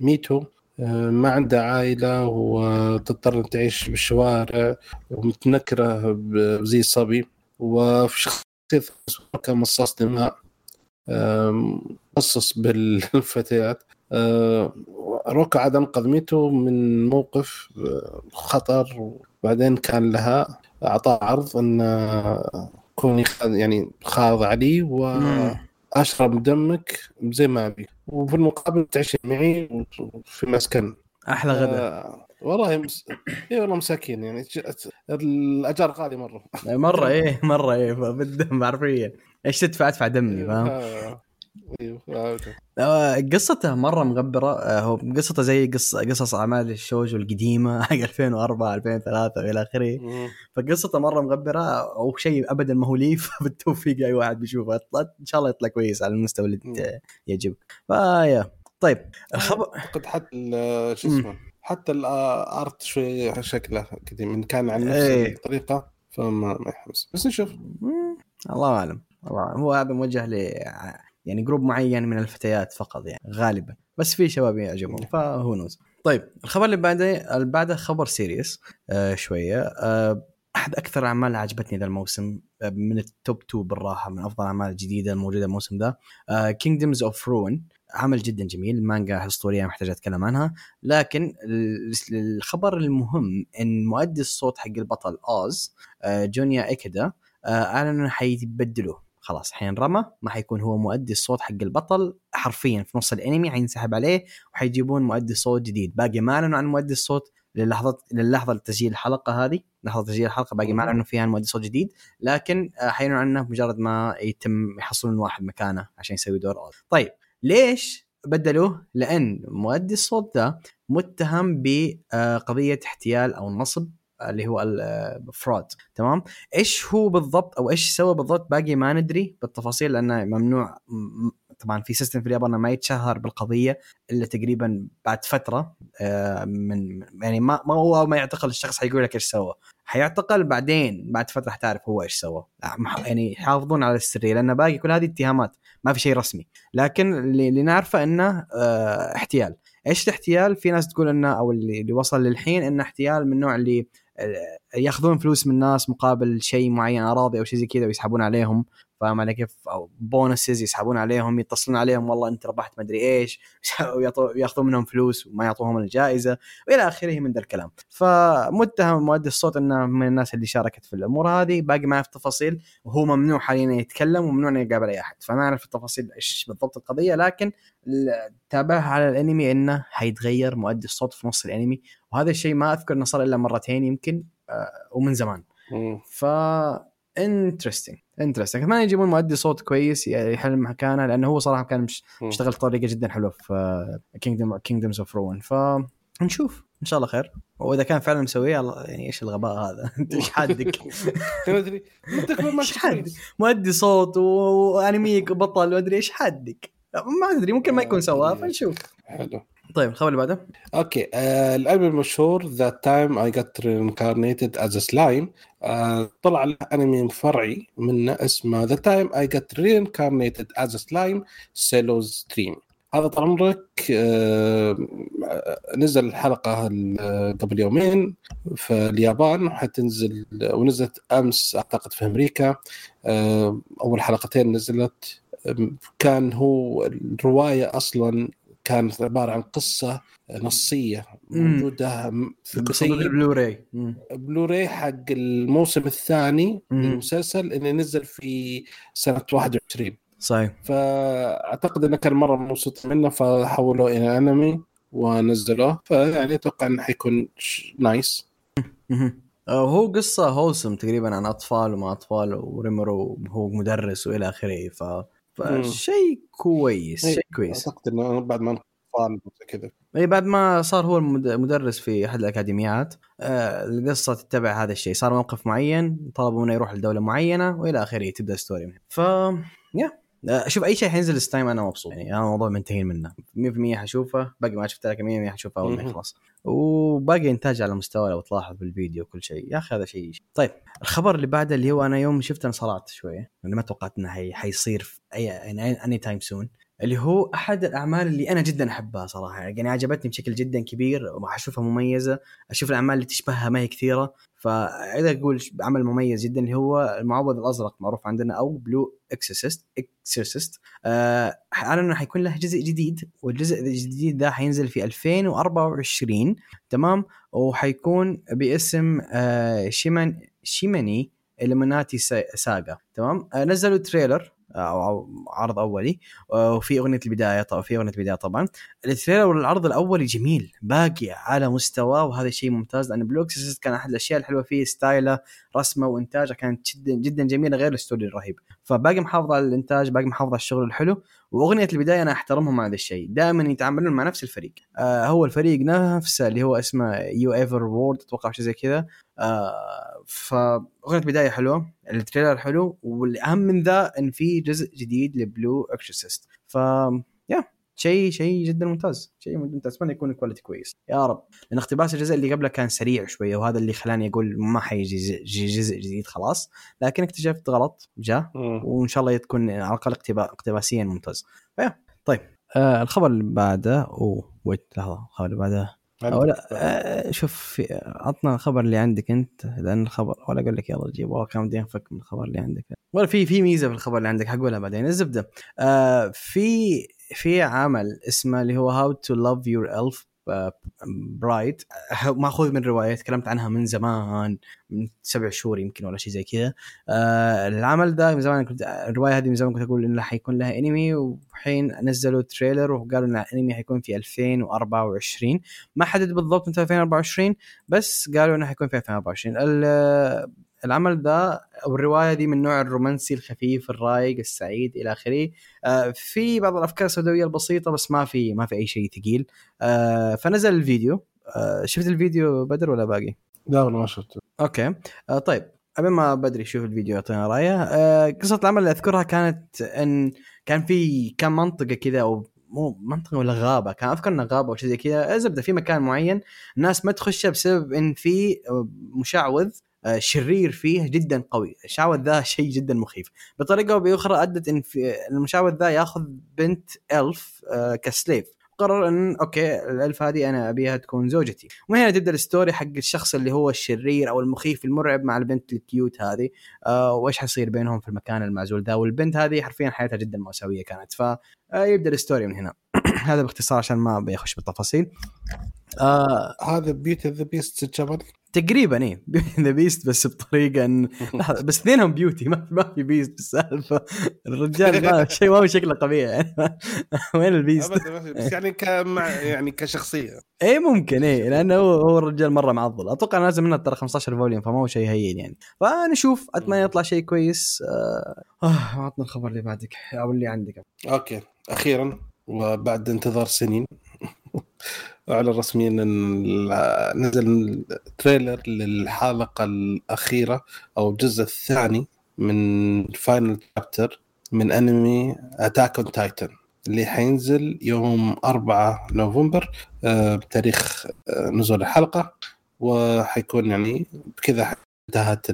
ميتو. آه، ما عندها عائلة وتضطر تعيش بالشوارع ومتنكرة زي الصبي وفي شخصية كان مصاص دماء. قصص بالفتيات. آه، روكا عاد انقذ من موقف آه، خطر وبعدين كان لها اعطاه عرض أن كوني يعني خاضع لي وأشرب دمك زي ما أبي. وفي المقابل تعيش معي في مسكن.
أحلى غدا. آه
والله مس... اي والله مساكين يعني. الأجار غالي مرة.
مرة إيه مرة إيه بالدم حرفيا إيش تدفع؟ أدفع دمي فاهم؟ آه. أيوه آه، قصته مرة مغبرة. آه، هو قصته زي قص قصص أعمال الشوجو القديمة حق 2004 2003 وإلى آخره. فقصته مرة مغبرة. أو شيء ابدا ما هو لي بالتوفيق اي واحد بيشوفه. إن شاء الله يطلع كويس على المستوى اللي يعجبك فيا طيب
الخبر أعتقد حتى شو اسمه حتى الأرت شوي شكله قديم. كان عن نفس إيه. الطريقة فما ما يحمس. بس نشوف.
الله أعلم. الله هو هذا موجه ل يعني group معين من الفتيات فقط يعني غالبا. بس في شباب يعجبهم ف who knows طيب الخبر اللي بعده اللي بعده خبر serious آه شوية. آه أحد أكثر الاعمال اللي عجبتني ذا الموسم آه، من ال top 2 بالراحة من أفضل الأعمال الجديدة الموجودة الموسم ذا Kingdoms of Ruin عمل جدا جميل مانجا اسطوريه محتاج أتكلم عنها. لكن الخبر المهم إن مؤدي الصوت حق البطل اوز آه، جونيا إيكيدا آه، أعلنوا إنه حيبدلوه. خلاص حينرمى ما حيكون هو مؤدي الصوت حق البطل حرفيا في نص الانمي حينسحب عليه وحيجيبون مؤدي صوت جديد باقي ما أعلنوا عن مؤدي الصوت للحظه للحظة تسجيل الحلقة هذه لحظة تسجيل الحلقة باقي ما أعلنوا فيها مؤدي صوت جديد لكن آه، حيعلنوا عنه مجرد ما يتم يحصلون واحد مكانه عشان يسوي دور أول. طيب ليش بدلوه؟ لأن مؤدي الصوت ذا متهم بقضيه احتيال أو نصب اللي هو ال fraud تمام؟ إيش هو بالضبط أو إيش سوى بالضبط؟ باقي ما ندري بالتفاصيل لأنه ممنوع. طبعا في system في اليابان ما يتشهر بالقضية إلا تقريبا بعد فترة آه، من يعني ما ما هو ما يعتقل الشخص حيقول لك إيش سوى. حيعتقل بعدين بعد فترة حتعرف هو إيش سوى. يعني يحافظون على السرية لأن باقي كل هذه اتهامات. ما في شيء رسمي. لكن اللي نعرفه إنه آه، احتيال. إيش الاحتيال؟ في ناس تقول إنه أو اللي وصل للحين إنه احتيال من النوع اللي ياخذون فلوس من الناس مقابل شيء معين أراضي أو شيء زي كذا ويسحبون عليهم. فاهم علي كيف؟ أو bonuses يسحبون عليهم يتصلون عليهم والله أنت ربحت مدري إيش. ويأخذون منهم فلوس وما يعطوهم الجائزة وإلى آخره من ذا الكلام. فمتهم مؤدي الصوت إنه من الناس اللي شاركت في الأمور هذه. باقي ما في تفاصيل وهو ممنوع حاليا يتكلم وممنوع إنه يقابل أي أحد. فما أعرف التفاصيل إيش بالضبط القضية لكن تابعها على الأنمي إنه حيتغير مؤدي الصوت في نص الأنمي. وهذا الشيء ما أذكر إنه صار إلا مرتين يمكن آه، ومن زمان. ف interesting interesting اتمنى يجيبون مؤدي صوت كويس يحل مكانه لأنه هو صراحة كان مش مشتغل بطريقه جدا حلوة في Kingdom Kingdoms of Ruin فنشوف إن شاء الله خير. وإذا كان فعلا مسويه يعني إيش الغباء هذا؟ إنت إيش حدك؟ إيش حدك؟ مؤدي صوت وانمي بطل وأدري إيش حدك؟ ما أدري ممكن ما يكون سواها فنشوف. حلو. طيب الخبر اللي بعده.
okay آه الانمي المشهور That Time I Got Reincarnated as Slime طلع له أنمي فرعي منه اسمه That Time I Got Reincarnated as Slime Coleus' Dream هذا طال عمرك آه نزل الحلقة قبل يومين في اليابان وحتنزل ونزلت أمس أعتقد في أمريكا آه أول حلقتين نزلت كان هو الرواية أصلا كانت عبارة عن قصة نصية موجودة
في قصة ال
Blu-ray Blu-ray حق الموسم الثاني للمسلسل اللي نزل في سنة 21
صحيح.
فأعتقد إنه كان مرة مبسوط منه فحولوه إلى أنمي ونزلوه. فيعني أتوقع إنه حيكون nice
آه، هو قصة wholesome تقريبا عن أطفال وما أطفال وريمرو هو مدرس وإلى آخره ف فشيء كويس شيء كويس.
أعتقد إنه بعد ما كذا.
اي بعد ما صار هو المدرس في أحد الأكاديميات آه القصة تتبع هذا الشيء. صار موقف معين طلبوا منه يروح لدولة معينة وإلى آخره تبدأ ال story منه. ف yeah. شوف أي شيء حينزل ستايم أنا مبسوط. يعني أنا الموضوع منتهين منه. 100% حشوفه باقي ما شفت لك 100% حشوفه أول ما يخلص. وباقي إنتاج على مستوى لو تلاحظ بالفيديو وكل شيء. يا أخي هذا شيء طيب الخبر اللي بعده اللي هو أنا يوم شفته انصرعت شوية لاني ما توقعت إنه حي... حيصير في أي any time soon اللي هو أحد الأعمال اللي أنا جدا أحبها صراحة. يعني عجبتني بشكل جدا كبير واشوفها مميزة. أشوف الأعمال اللي تشبهها ما هي كثيرة. فاذا أقول عمل مميز جدا اللي هو المعوذ الأزرق معروف عندنا أو Blue Exorcist Exorcist اعلنوا إنه حيكون له جزء جديد والجزء الجديد ده حينزل في 2024 تمام؟ وحيكون باسم آه Shimane Shimane Illuminati Saga تمام؟ آه نزلوا trailer. أو عرض أولي. وفي أغنية البداية طبعا في أغنية البداية طبعا. ال trailer والعرض الأولي جميل باقي على مستوى وهذا شيء ممتاز لأن Blue Ex كان أحد الأشياء الحلوة فيه style ه رسمه وإنتاجه كانت جدا جدا جميلة غير ال story الرهيب. فباقي محافظ على الإنتاج باقي محافظ على الشغل الحلو. وأغنية البداية أنا أحترمهم على هذا الشيء. دائما يتعاملون مع نفس الفريق. آه هو الفريق نفسه اللي هو اسمه UVERworld أتوقع شيء زي كذا. آه فأغنية بدايه حلوة ال trailer حلو والأهم من ذا إن في جزء جديد ل Blue Exorcist ف yeah شيء شيء جدا ممتاز شيء ممتاز. أتمنى يكون ال quality كويس. يا رب. لأن اقتباس الجزء اللي قبله كان سريع شوية وهذا اللي خلاني أقول ما حيجي جزء جديد خلاص. لكن اكتشفت غلط جاء وإن شاء الله تكون على الأقل اقتباسيا ممتاز. ف yeah. طيب. آه الخبر اللي بعده oh wait لحظة. الخبر اللي بعده. أو لا آه شوف عطنا الخبر اللي عندك أنت. لأن الخبر ولا أقول لك يلا جيب والله كان بدي أنفك من الخبر اللي عندك. ولا في في ميزة في الخبر اللي عندك حقولها بعدين. الزبدة. آه في في عمل اسمه اللي هو How to Love Your Elf Bride ماخوذ من رواية تكلمت عنها من زمان من سبع شهور يمكن ولا شيء زي كذا. آه العمل ده من زمان كنت الرواية هذه من زمان كنت أقول إنه حيكون لها انمي وحين نزلوا تريلر وقالوا إن الانمي حيكون في 2024 ما حدد بالضبط متى 2024 بس قالوا إنه حيكون في 2024 العمل ذا أو الرواية دي من نوع الرومانسي الخفيف الرايق السعيد إلى آخره. آه في بعض الأفكار السوداوية البسيطة بس ما في ما في أي شيء ثقيل. آه فنزل الفيديو. آه شفت الفيديو بدر ولا باقي؟
لا والله ما شفته.
okay. آه طيب قبل ما بدري يشوف الفيديو يعطينا رأيه. آه قصة العمل اللي أذكرها كانت إن كان في كم منطقة كذا أو مو منطقة ولا غابة كان أذكر إنها غابة أو شيء زي كذا. زبده في مكان معين الناس ما تخشه بسبب إن في مشعوذ شرير فيه جدا قوي. المشعوذ ذا شيء جدا مخيف. بطريقة أو بأخرى أدت إن في المشعوذ ذا يأخذ بنت elf ك slave. قرر إن okay ال elf هذه أنا أبيها تكون زوجتي. ومن هنا تبدأ ال story حق الشخص اللي هو الشرير أو المخيف المرعب مع البنت ال cute هذه. آه وإيش حيصير بينهم في المكان المعزول ذا؟ والبنت هذه حرفيا حياتها جدا مأساوية كانت. فيبدا ال story من هنا. هذا باختصار عشان ما بيخش بالتفاصيل.
آه هذا beauty the beast
تقريبا إيه. the beast بس بطريقة ان لحظة بس اثنينهم beauty ما ما في beast بالسالفة. الرجال ما شيء ما هو شكله قبيح يعني. وين ال beast؟
بس يعني ك يعني كشخصية.
إيه ممكن إيه. لأنه هو هو الرجال مرة معضل. أتوقع نازل منه ترى 15 volume فما هو شيء هين يعني. فنشوف أتمنى يطلع شيء كويس. آه, آه عطنا الخبر اللي بعدك أو اللي عندك.
okay أخيرا. وبعد انتظار سنين. اعلن رسميا إن نزل trailer للحلقة الأخيرة أو الجزء الثاني من final chapter من أنمي Attack on Titan اللي حينزل يوم 4 نوفمبر بتاريخ نزول الحلقة. وحيكون يعني بكذا انتهت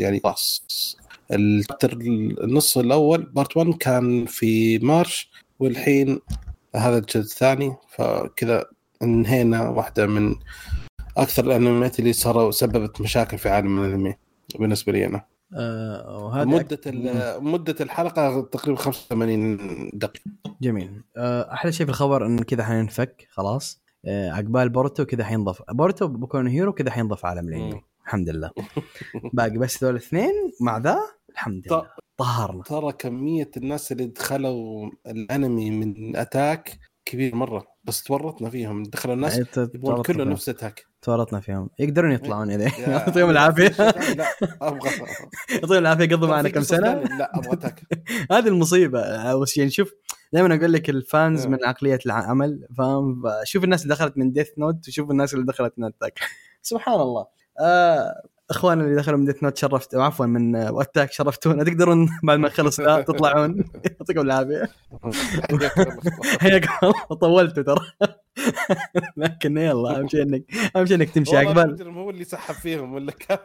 يعني خلاص. النص الأول part 1 كان في March والحين هذا الجزء الثاني فكذا انهينا واحدة من أكثر الأنميات اللي صاروا سببت مشاكل في عالم الأنمي بالنسبة لي أنا.
آه
وهذا مدة مدة الحلقة تقريبا 85 دقيقة.
جميل. آه أحلى شيء في الخبر إن كذا حينفك خلاص. آه عقبال Boruto كذا حينضاف. Boruto Boku no Hero كذا حينضاف عالم الأنمي. الحمد لله. باقي بس ذول الاثنين مع ذا الحمد لله. طهرنا
ترى كمية الناس اللي دخلوا الانمي من Attack كبير مرة بس تورطنا فيهم. دخلوا الناس يبغون كله نفس Attack.
تورطنا فيهم. يقدرون يطلعون إذا. يعطيهم العافية.
لا أبغى
يعطيهم العافية قضوا معنا كم سنة؟
لا أبغى Attack.
هذه المصيبة. يعني شوف دائما أقول لك ال fans من عقلية العمل فاهم؟ شوف الناس اللي دخلت من Death Note وشوف الناس اللي دخلت من Attack سبحان الله. آه اخواننا اللي دخلوا من Death Note شرفت عفوا من و Attack شرفتونا. تقدرون بعد ما خلص تطلعون. يعطيكم العافية. حياكم الله. طولتوا ترى. لكن يلا أهم شيء انك أهم شيء إنك تمشي عقبال
هو اللي سحب فيهم ولا كان.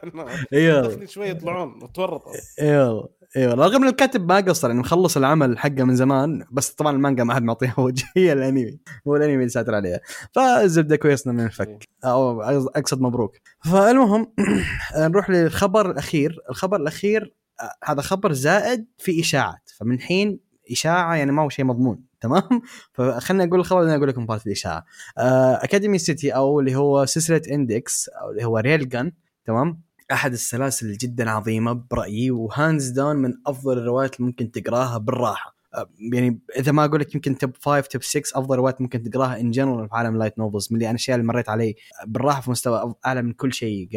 يلا
شوي يطلعون وتورطوا
يلا اي والله رغم إن الكاتب ما قصر يعني مخلص العمل حقه من زمان بس طبعا المانجا ما حد معطيها وجه هي الانمي هو الأنمي اللي ساتر عليها. فالزبده كويسنا من الفك أو أقصد مبروك. فالمهم نروح للخبر الأخير. الخبر الأخير آه، هذا خبر زائد في إشاعات. فمن حين إشاعة يعني ما هو شيء مضمون. تمام؟ فخلنا أقول الخبر اللي أقول لكم part الإشاعة. آه، Academy City أو اللي هو سلسلة Index أو اللي هو Railgun تمام؟ أحد السلاسل جدا عظيمة برأيي و hands down من أفضل الروايات اللي ممكن تقراها بالراحة. أه، يعني إذا ما أقول لك يمكن top 5 top 6 أفضل روايات ممكن تقراها in general في عالم light novels من اللي أنا الاشياء اللي مريت علي بالراحة في مستوى أعلى من كل شيء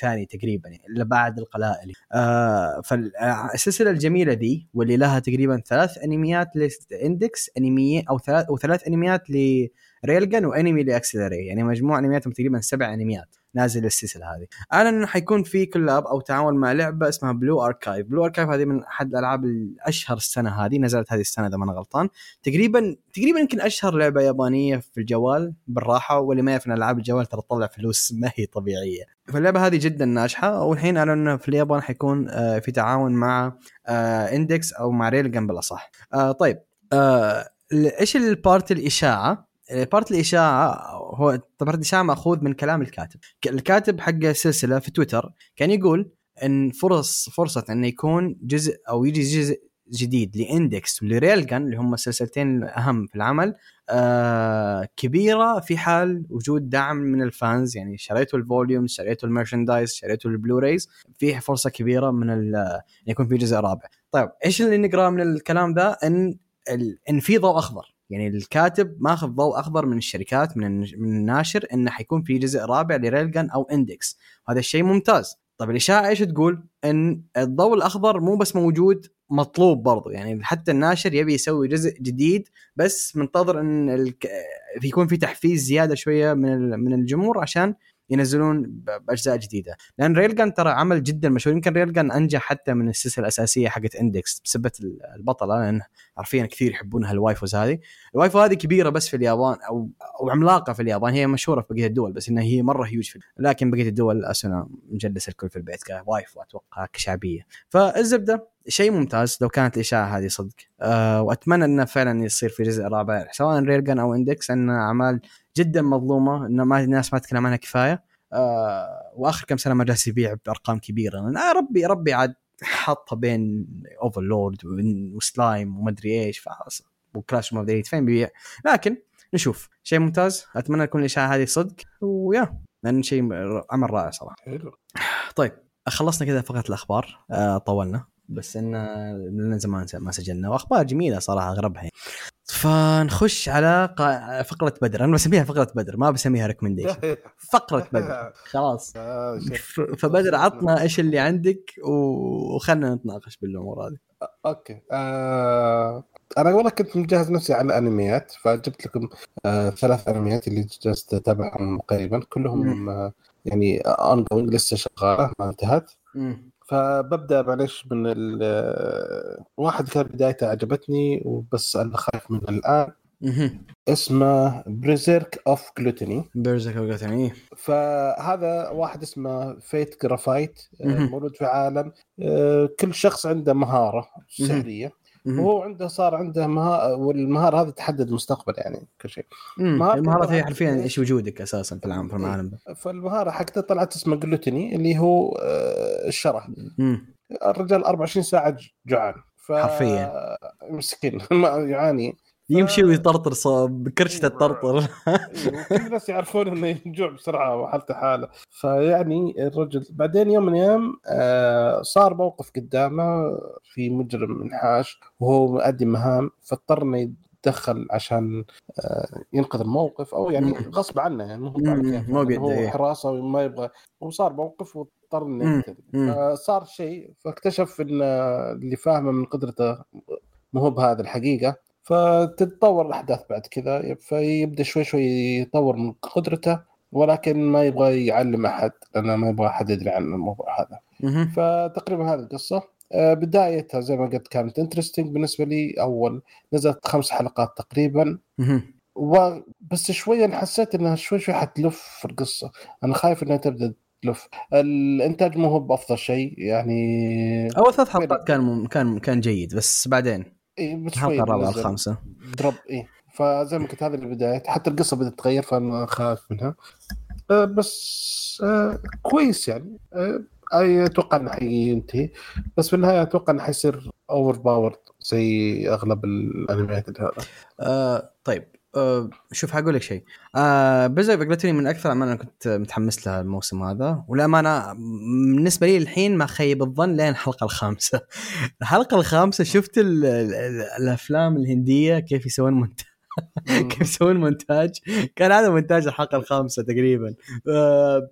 ثاني تقريبا يعني إلا بعد القلائل. آه فالسلسله الجميلة دي واللي لها تقريبا ثلاث أنميات ل Index أنمي أو ثلاث أو ثلاث انميات ل Railgun وأنمي ل Accelerator يعني مجموع أنمياتهم تقريبا سبع أنميات. نازل السلسلة هذه. اعلن إنه حيكون في collab أو تعاون مع لعبة اسمها Blue Archive Blue Archive هذه من أحد الألعاب الأشهر السنة هذه. نزلت هذه السنة إذا ما أنا غلطان. تقريبا تقريبا يمكن أشهر لعبة يابانية في الجوال بالراحة. واللي ما يعرف إن ألعاب الجوال ترى تطلع فلوس ما هي طبيعية. فاللعبة هذه جدا ناجحة. والحين اعلنوا في اليابان حيكون آه، في تعاون مع Index آه، أو مع Railgun بالأصح. آه، طيب إيش ال part الإشاعة؟ part الإشاعة هو طبعا الإشاعة مأخوذ من كلام الكاتب. الكاتب حق السلسله في تويتر كان يقول إن فرص فرصة إنه يكون جزء أو يجي جزء جديد ل Index ول Railgun اللي هم السلسلتين الاهم في العمل آه كبيرة في حال وجود دعم من ال fans. يعني شريتوا ال volume شريتوا ال merchandise شريتوا ال Blu-rays في فرصة كبيرة من يكون في جزء رابع. طيب إيش اللي نقراه من الكلام ذا إن إن في ضوء أخضر. يعني الكاتب ماخذ ضوء أخضر من الشركات من من الناشر إنه حيكون في جزء رابع لريلجن أو إندكس هذا الشيء ممتاز طيب الإشاعة إيش تقول إن الضوء الأخضر مو بس موجود مطلوب برضو يعني حتى الناشر يبي يسوي جزء جديد بس منتظر إن. يكون في تحفيز زيادة شوية من من الجمهور عشان ينزلون بأجزاء جديدة. لأن Railgun ترى عمل جدا مشهور. يمكن Railgun أنجح حتى من السلسلة الأساسية حقت Index بسبه البطلة لأن عارفين كثير يحبونها ال waifus هذه. ال waifu هذه كبيرة بس في اليابان أو أو عملاقة في اليابان. هي مشهورة في بقية الدول بس إنها هي مرة هيوج في لكن بقية الدول اسنا مجلس الكل في البيت ك waifu أتوقع كشعبية. فالزبدة شيء ممتاز لو كانت الإشاعة هذه صدق. أه وأتمنى إنه فعلا يصير في جزء رابع سواء Railgun أو Index إن أعمال جدا مظلومة انه ما الناس ما تتكلم عنها كفاية. آه وآخر كم سنة ما جالس يبيع بأرقام كبيرة. آه ربي ربي عاد حطها بين Overlord و Slime ومدري إيش وكلاش اوف ذا فين بيبيع؟ لكن نشوف. شيء ممتاز. أتمنى تكون الإشاعة هذه صدق. ويا لأن شيء عمل رائع صراحة. حلو. طيب خلصنا كذا فقط الأخبار. آه طولنا. بس انه لنا زمان ما سجلنا وأخبار جميلة صراحة أغربها يعني. فنخش على فقرة بدر. أنا بسميها فقرة بدر ما بسميها recommendation فقرة بدر. خلاص. آه، فبدر عطنا إيش اللي عندك وخلنا نتناقش بالأمور هذه.
okay. آه أنا والله كنت مجهز نفسي على أنميات فجبت لكم آه ثلاث أنميات اللي جلست أتابعهم قريبا. كلهم آه يعني on لسه شغالة ما انتهت. فببدأ معلش من واحد كان بدايته عجبتني وبس أنا خايف من الآن. اسمه Berserk of Gluttony
Berserk of Gluttony
فهذا واحد اسمه Fate Graphite مولود في عالم آه، كل شخص عنده مهارة سحريه وهو عنده صار عنده مهارة والمهارة هذه تحدد المستقبل يعني كل شيء.
المهارة هي حرفيا إيش وجودك أساسا في العالم في العالم
فالمهارة حقته طلعت اسمه gluttony اللي هو آه، الشرة. الرجال 24 ساعة جوعان
ف... حرفيا.
مسكين يعاني.
يمشي ويطرطر صوب بكرشته الطرطر
أيوة، كل الناس يعرفون إنه يجوع بسرعة وحالته حالة. فيعني الرجل بعدين يوم من الأيام آه، صار موقف قدامه في مجرم منحاش وهو مؤدي مهام فاضطر إنه يتدخل عشان آه، ينقذ الموقف أو يعني غصب عنه يعني مو مو بيده هو إيه. حراسة وما يبغى وصار موقف واضطر إنه يقتل فصار شيء فاكتشف إن اللي فاهمه من قدرته مو هو بهذا الحقيقة. فتتطور الأحداث بعد كذا فيبدأ شوي شوي يطور من قدرته ولكن ما يبغى يعلم أحد لأنه ما يبغى أحد يدري عن الموضوع هذا. فتقريبا هذه القصة. آه، بدايتها زي ما قلت كانت انترستنج بالنسبة لي. أول نزلت خمس حلقات تقريبا. وبس شوية حسيت إنها شوي شوي حتلف في القصة. أنا خايف إنها تبدأ تلف. الإنتاج مو هو بأفضل شيء يعني
أول ثلاث حلقات كان كان كان جيد. بس بعدين؟
إيه بس الحلقة
الرابعه. الخامسة.
drop إيه. فزي ما قلت هذه البداية. حتى القصة بدأت تتغير فأنا خايف منها. أه بس أه كويس يعني. أه أي أتوقع إنه حينتهي. بس في النهاية أتوقع إنه حيصير overpowered زي أغلب الأنميات اللي هذا.
آه طيب. آه شوف حقول لك شيء. آه بزر بقلتني من أكثر الاعمال أنا كنت متحمس لها الموسم هذا. والأمانة بالنسبة لي الحين ما خيب الظن لين الحلقة الخامسة. الحلقة الخامسة شفت ال ال ال الأفلام الهندية كيف يسوون مونتاج كيف يسوون مونتاج؟ كان هذا مونتاج الحلقة الخامسة تقريبا. آه،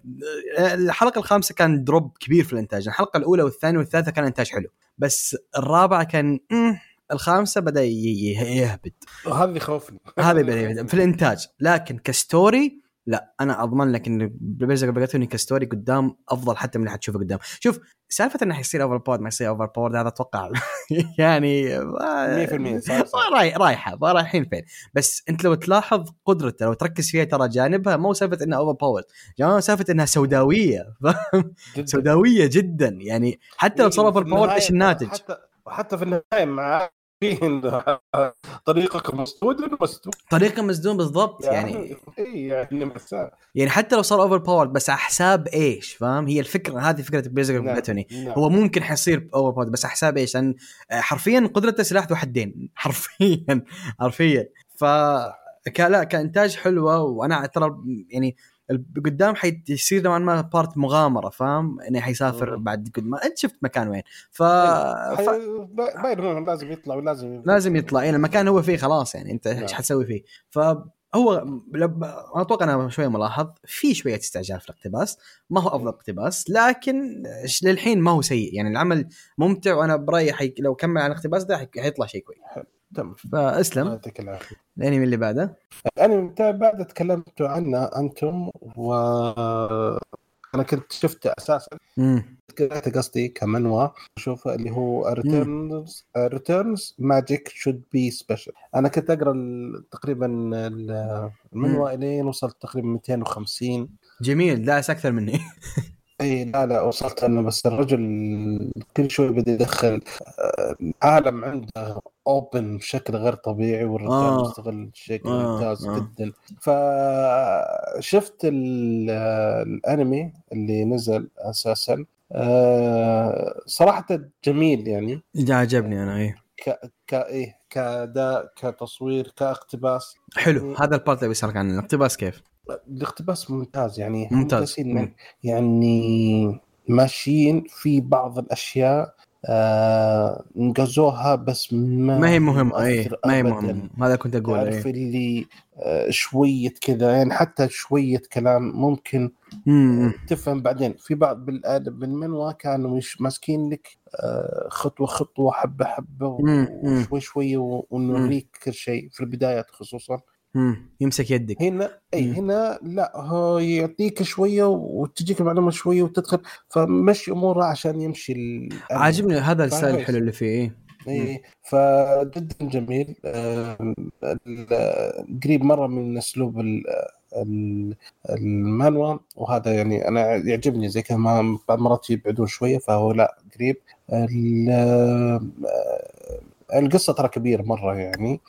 الحلقة الخامسة كان دروب كبير في الإنتاج. الحلقة الأولى والثانية والثالثة كان إنتاج حلو. بس الرابعة كان الخامسة بدأ يهبد.
وهذا اللي خوفني.
هذا بدأ في الإنتاج. لكن ك story لا أنا أضمن لك إن Berserk of Gluttony ك story قدام أفضل حتى من اللي حتشوفه قدام. شوف سالفة إنه حيصير overpowered ما يصير overpowered هذا أتوقع يعني
100% صح صح.
راي رايحة رايحين فين. بس أنت لو تلاحظ قدرته لو تركز فيها ترى جانبها مو سالفة إنها overpowered جانبها سالفة إنها سوداوية
جداً.
سوداوية جدا. يعني حتى لو صار overpowered
النهاية-
إيش الناتج؟
حتى وحتى في النهاية مع طريقك مسدود مسدود
طريقة مسدون بالضبط يعني
اي يعني مساء.
يعني حتى لو صار overpowered بس على حساب إيش فاهم؟ هي الفكرة هذه فكرة Berserk
نعم.
Gluttony
نعم.
هو ممكن حيصير overpowered بس على حساب إيش؟ لأن آه، حرفيا قدرته سلاح ذو حدين. حرفيا حرفيا. ف لا كإنتاج حلوة وأنا ترى يعني قدام حيصير نوعا ما part مغامرة فاهم؟ إنه حيسافر
مم.
بعد قد ما أنت شفت مكان وين؟ ف,
حي-
ف...
با- باين لازم يطلع ولازم
لازم يطلع. يعني المكان هو فيه خلاص يعني. أنت إيش
نعم.
حتسوي فيه؟ فهو لب... أنا أتوقع أنا شوية ملاحظ. في شوية استعجال في الاقتباس. ما هو أفضل اقتباس لكن للحين ما هو سيء. يعني العمل ممتع وأنا برايي حي... لو كمل على الاقتباس ده حي... حيطلع شيء كويس.
تم.
فاسلم.
يعطيك العافية.
الانمي اللي بعده.
الانمي بتاع بعد تكلمتوا عنه أنتم و أنا كنت شفته
أساسا
كنت قصدي كمانهوا اشوفه اللي هو Returner's Returner's Magic Should Be Special أنا كنت أقرأ تقريبا ال- المانهوا إلين وصلت تقريبا 250
جميل. داعس أكثر مني.
إي لا لا وصلت أنه بس الرجل كل شوي بدا يدخل آه، عالم عنده open بشكل غير طبيعي والرجال
آه.
مستغل بشكل
آه،
ممتاز
آه.
جدا فشفت ال- الانمي اللي نزل أساسا آه، صراحة جميل يعني
جا عجبني أنا إيه
ك ك إيه كأداء كتصوير كاقتباس
حلو هذا البارت اللي بيسألك عنه الاقتباس كيف؟
الاقتباس ممتاز يعني
ممتاز. مم.
يعني ماشيين في بعض الأشياء آه نقزوها بس ما
ما هي مهمة إيه
مؤثر
ما هي. مهمة هذا كنت أقول
تعرف
إيه
اللي آه شوية كذا يعني حتى شوية كلام ممكن
امم
تفهم بعدين. في بعض بالآد- بالمانهوا كانوا مش ماسكين لك آه خطوة خطوة حبة حبة
مم، مم.
وشوي شوي ونوريك كل شيء في البدايات خصوصا.
امم يمسك يدك
هنا إي
مم.
هنا لا هو يعطيك شوية وتجيك المعلومة شوية وتدخل فمشي أموره عشان يمشي الأنمي.
عاجبني هذا الستايل. الحلو اللي فيه
إي فجدا جميل قريب مرة من أسلوب ال- ال- المانوا وهذا يعني أنا يعجبني زي كذا بعض مرات يبعدون شوية فهو لا قريب القصة ترى كبيرة مرة يعني.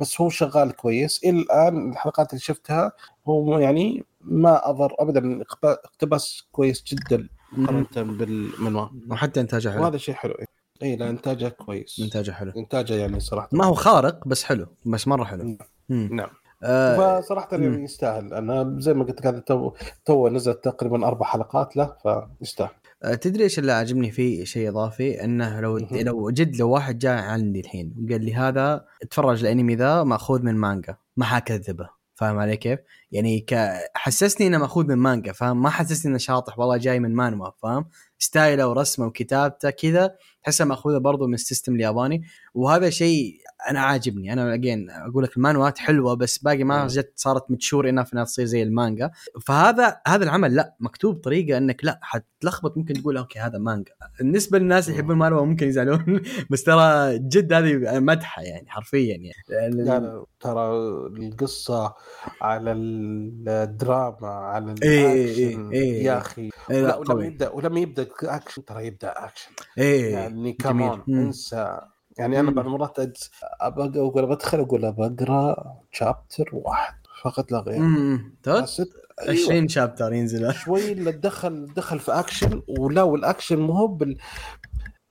بس هو شغال كويس. إلى الآن الحلقات اللي شفتها هو يعني ما اضر ابدا اقتبا- اقتباس كويس جدا مقارنة بالمنوى
وحتى إنتاجه حلو.
وهذا شيء حلو. اي لا إنتاجه كويس.
إنتاجه حلو.
إنتاجه يعني صراحة.
ما هو خارق بس حلو. بس مرة حلو. مم.
نعم.
آه فصراحة.
يعني يستاهل. أنا زي ما قلت لك هذا تو تو نزل تقريبا أربع حلقات له فيستاهل.
تدري إيش اللي عاجبني فيه شيء إضافي إنه لو. لو جد لو واحد جاء عندي الحين وقال لي هذا اتفرج الأنمي ذا مأخوذ من مانجا ما حكذبه فاهم علي كيف؟ يعني ك... حسسني إنه مأخوذ من مانجا فاهم؟ ما حسسني إنه شاطح والله جاي من مانهوا فاهم؟ ستايله ورسمه وكتابته كذا تحسها مأخوذه برضو من ال system الياباني وهذا شيء أنا عاجبني. أنا again أقول لك المانهوات حلوة بس باقي ما. جت صارت mature انها إنها تصير زي المانجا. فهذا هذا العمل لا مكتوب بطريقه إنك لا حتلخبط. ممكن تقول okay هذا مانجا. بالنسبة للناس اللي يحبون المانهوا ممكن يزعلون بس ترى جد هذه مدحة يعني حرفيا يعني.
لا لا ترى القصة على الدراما على
إيه، إيه،
الأكشن.
إيه.
يا أخي.
إيه،
لا ولما يبدأ ولما يبدأ أكشن ترى يبدأ أكشن.
إيه
يعني كمان. انسى. يعني
أنا.
بعض المرات ابى أقول بدخل أقول ابى أقرأ chapter واحد فقط لا غير
امم ترى
حسيت أيوة.
20 chapter ينزل
شوي اللي دخل دخل في اكشن ولا والاكشن مو هو بال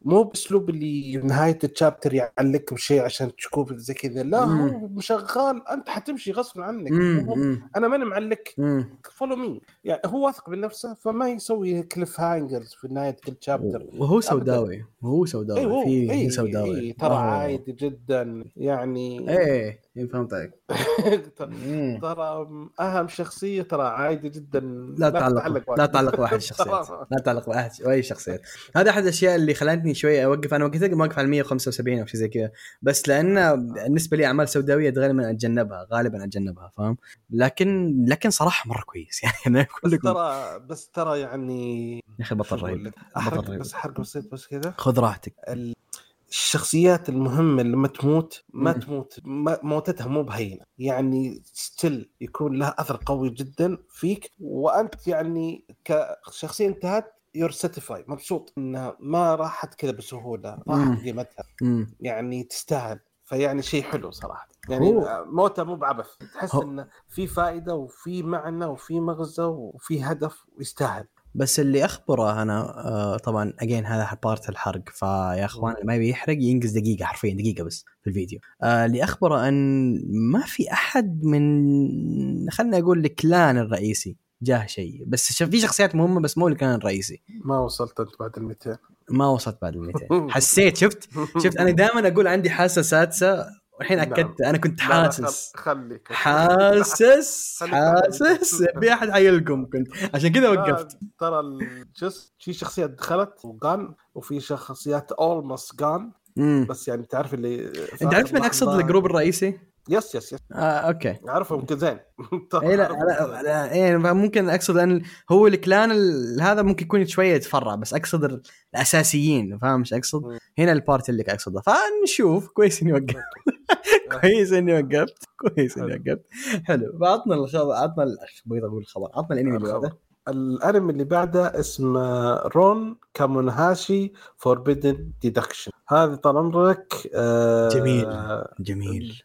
مو بأسلوب اللي نهاية ال chapter يعلق بشيء عشان تشوف زي كذا. لا
مم.
هو مشغال أنت حتمشي غصب عنك.
امم
أنا ماني معلق. follow me يعني هو واثق من نفسه فما يسوي cliffhangers في نهاية كل chapter
وهو سوداوي. وهو سوداوي.
أيوه
في
اي
سوداوي.
اي ترى
آه.
عادي جدا. يعني
إيه. فهمت عليك
ترى-
مم.
ترى أهم شخصية ترى عادي جدا.
لا تعلق. لا تعلق باحد الشخصيات لا تعلق باحد باي شخصيات. هذا أحد الأشياء اللي خلتني شوي أوقف. أنا وقفت موقف على 175 أو شيء زي كذا. بس لأن بالنسبة لي أعمال سوداوية غالبا أتجنبها. غالبا أتجنبها فاهم؟ لكن لكن صراحة مرة كويس. يعني أنا أقول
بس
لكم.
ترى بس ترى يعني
يا أخي بطل رهيب. رهيب.
بس حرق بسيط بس كذا.
خذ راحتك.
ال- الشخصيات المهمة لما تموت ما
مم.
تموت ما موتتها مو بهينة. يعني still يكون لها أثر قوي جدا فيك وأنت يعني كشخصية انتهت you're satisfied مبسوط إنها ما راحت كذا
بسهولة.
راحت قيمتها. يعني تستاهل. فيعني شيء حلو صراحة. يعني موته مو بعبث. تحس إنه في فائدة وفي معنى وفي مغزى وفي هدف ويستاهل.
بس اللي أخبره أنا آه طبعا اجين هذا بارت الحرق فيا أخوان اللي ما يبي يحرق ينقز دقيقة حرفيا دقيقة بس في الفيديو. آه اللي أخبره أن ما في أحد من خلينا أقول الكلان الرئيسي جاه شيء. بس في شخصيات مهمة بس مو الكلان الرئيسي.
ما وصلت أنت بعد ال 200
ما وصلت بعد ال 200 حسيت شفت؟ شفت؟ أنا دائما أقول عندي حاسة سادسة والحين
نعم.
أكدت أنا كنت حاسس
خل- خليك
حاسس حاسس. في أحد حيلكم كنت. عشان كذا وقفت.
ترى الجزء في شخصيات دخلت و gone وفي شخصيات almost
gone
بس يعني تعرف اللي
أنت عارف من أقصد ال group الرئيسي؟
yes yes yes.
آه okay.
أعرفهم يمكن زين.
اي لا, لا, لا إيه ممكن أقصد أن هو ال clan ال- هذا ممكن يكون شوية يتفرع بس أقصد ال- الأساسيين فاهم إيش
أقصد؟
هنا ال part اللي أقصده. فنشوف. كويس إني وقفت. كويس إني وقفت. كويس
إني.
وقفت. حلو. فعطنا الخبر عطنا بغيت أقول الخبر. عطنا الأنمي اللي. بعده.
الانمي اللي بعده اسمه رون كامونهاشي Forbidden Deductions هذا طال عمرك آه
جميل. جميل.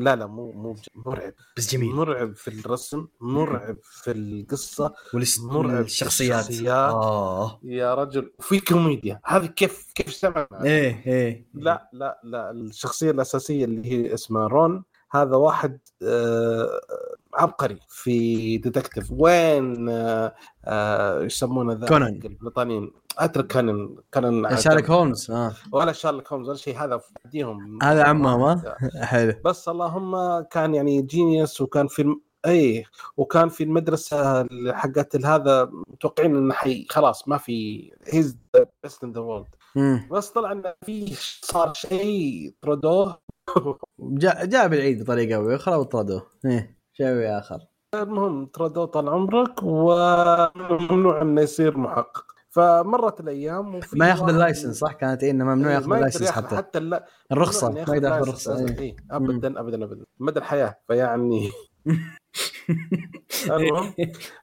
لا لا مو مو مرعب.
بس جميل.
مرعب في الرسم مرعب في القصة
والس-
مرعب
الشخصيات
الشخصيات.
آه.
يا رجل وفي كوميديا. هذه كيف كيف سمع
إيه إيه.
لا لا لا الشخصية الأساسية اللي هي اسمها رون هذا واحد آه عبقري في detective وين آه آه يسمونه ذا؟
كونان.
البريطانيين أترك كانن كانن
شارلوك هولمز آه.
ولا شارلوك هولمز ولا شيء. هذا يديهم
هذا عمهم ها حلو.
بس اللهم كان يعني genius وكان في. اي وكان في المدرسة حقت هذا متوقعين إنه حي خلاص ما في he's the best in the
world.
بس طلع إنه في صار شيء طردوه.
جاء جاء بالعيد بطريقة باخرى وطردوه إيه. شيء آخر.
المهم طردوه طال عمرك وممنوع إنه يصير محقق. فمرت الأيام
ما
يأخذ
اللايسنس صح؟ كانت إيه إنه ممنوع
إيه، يأخذ
ال
license
حتى.
حتى اللا... الرخصة
ما يقدر
يأخذ
الرخصه. إيه.
إيه، ابدا ابدا ابدا. مدى الحياة فيعني المهم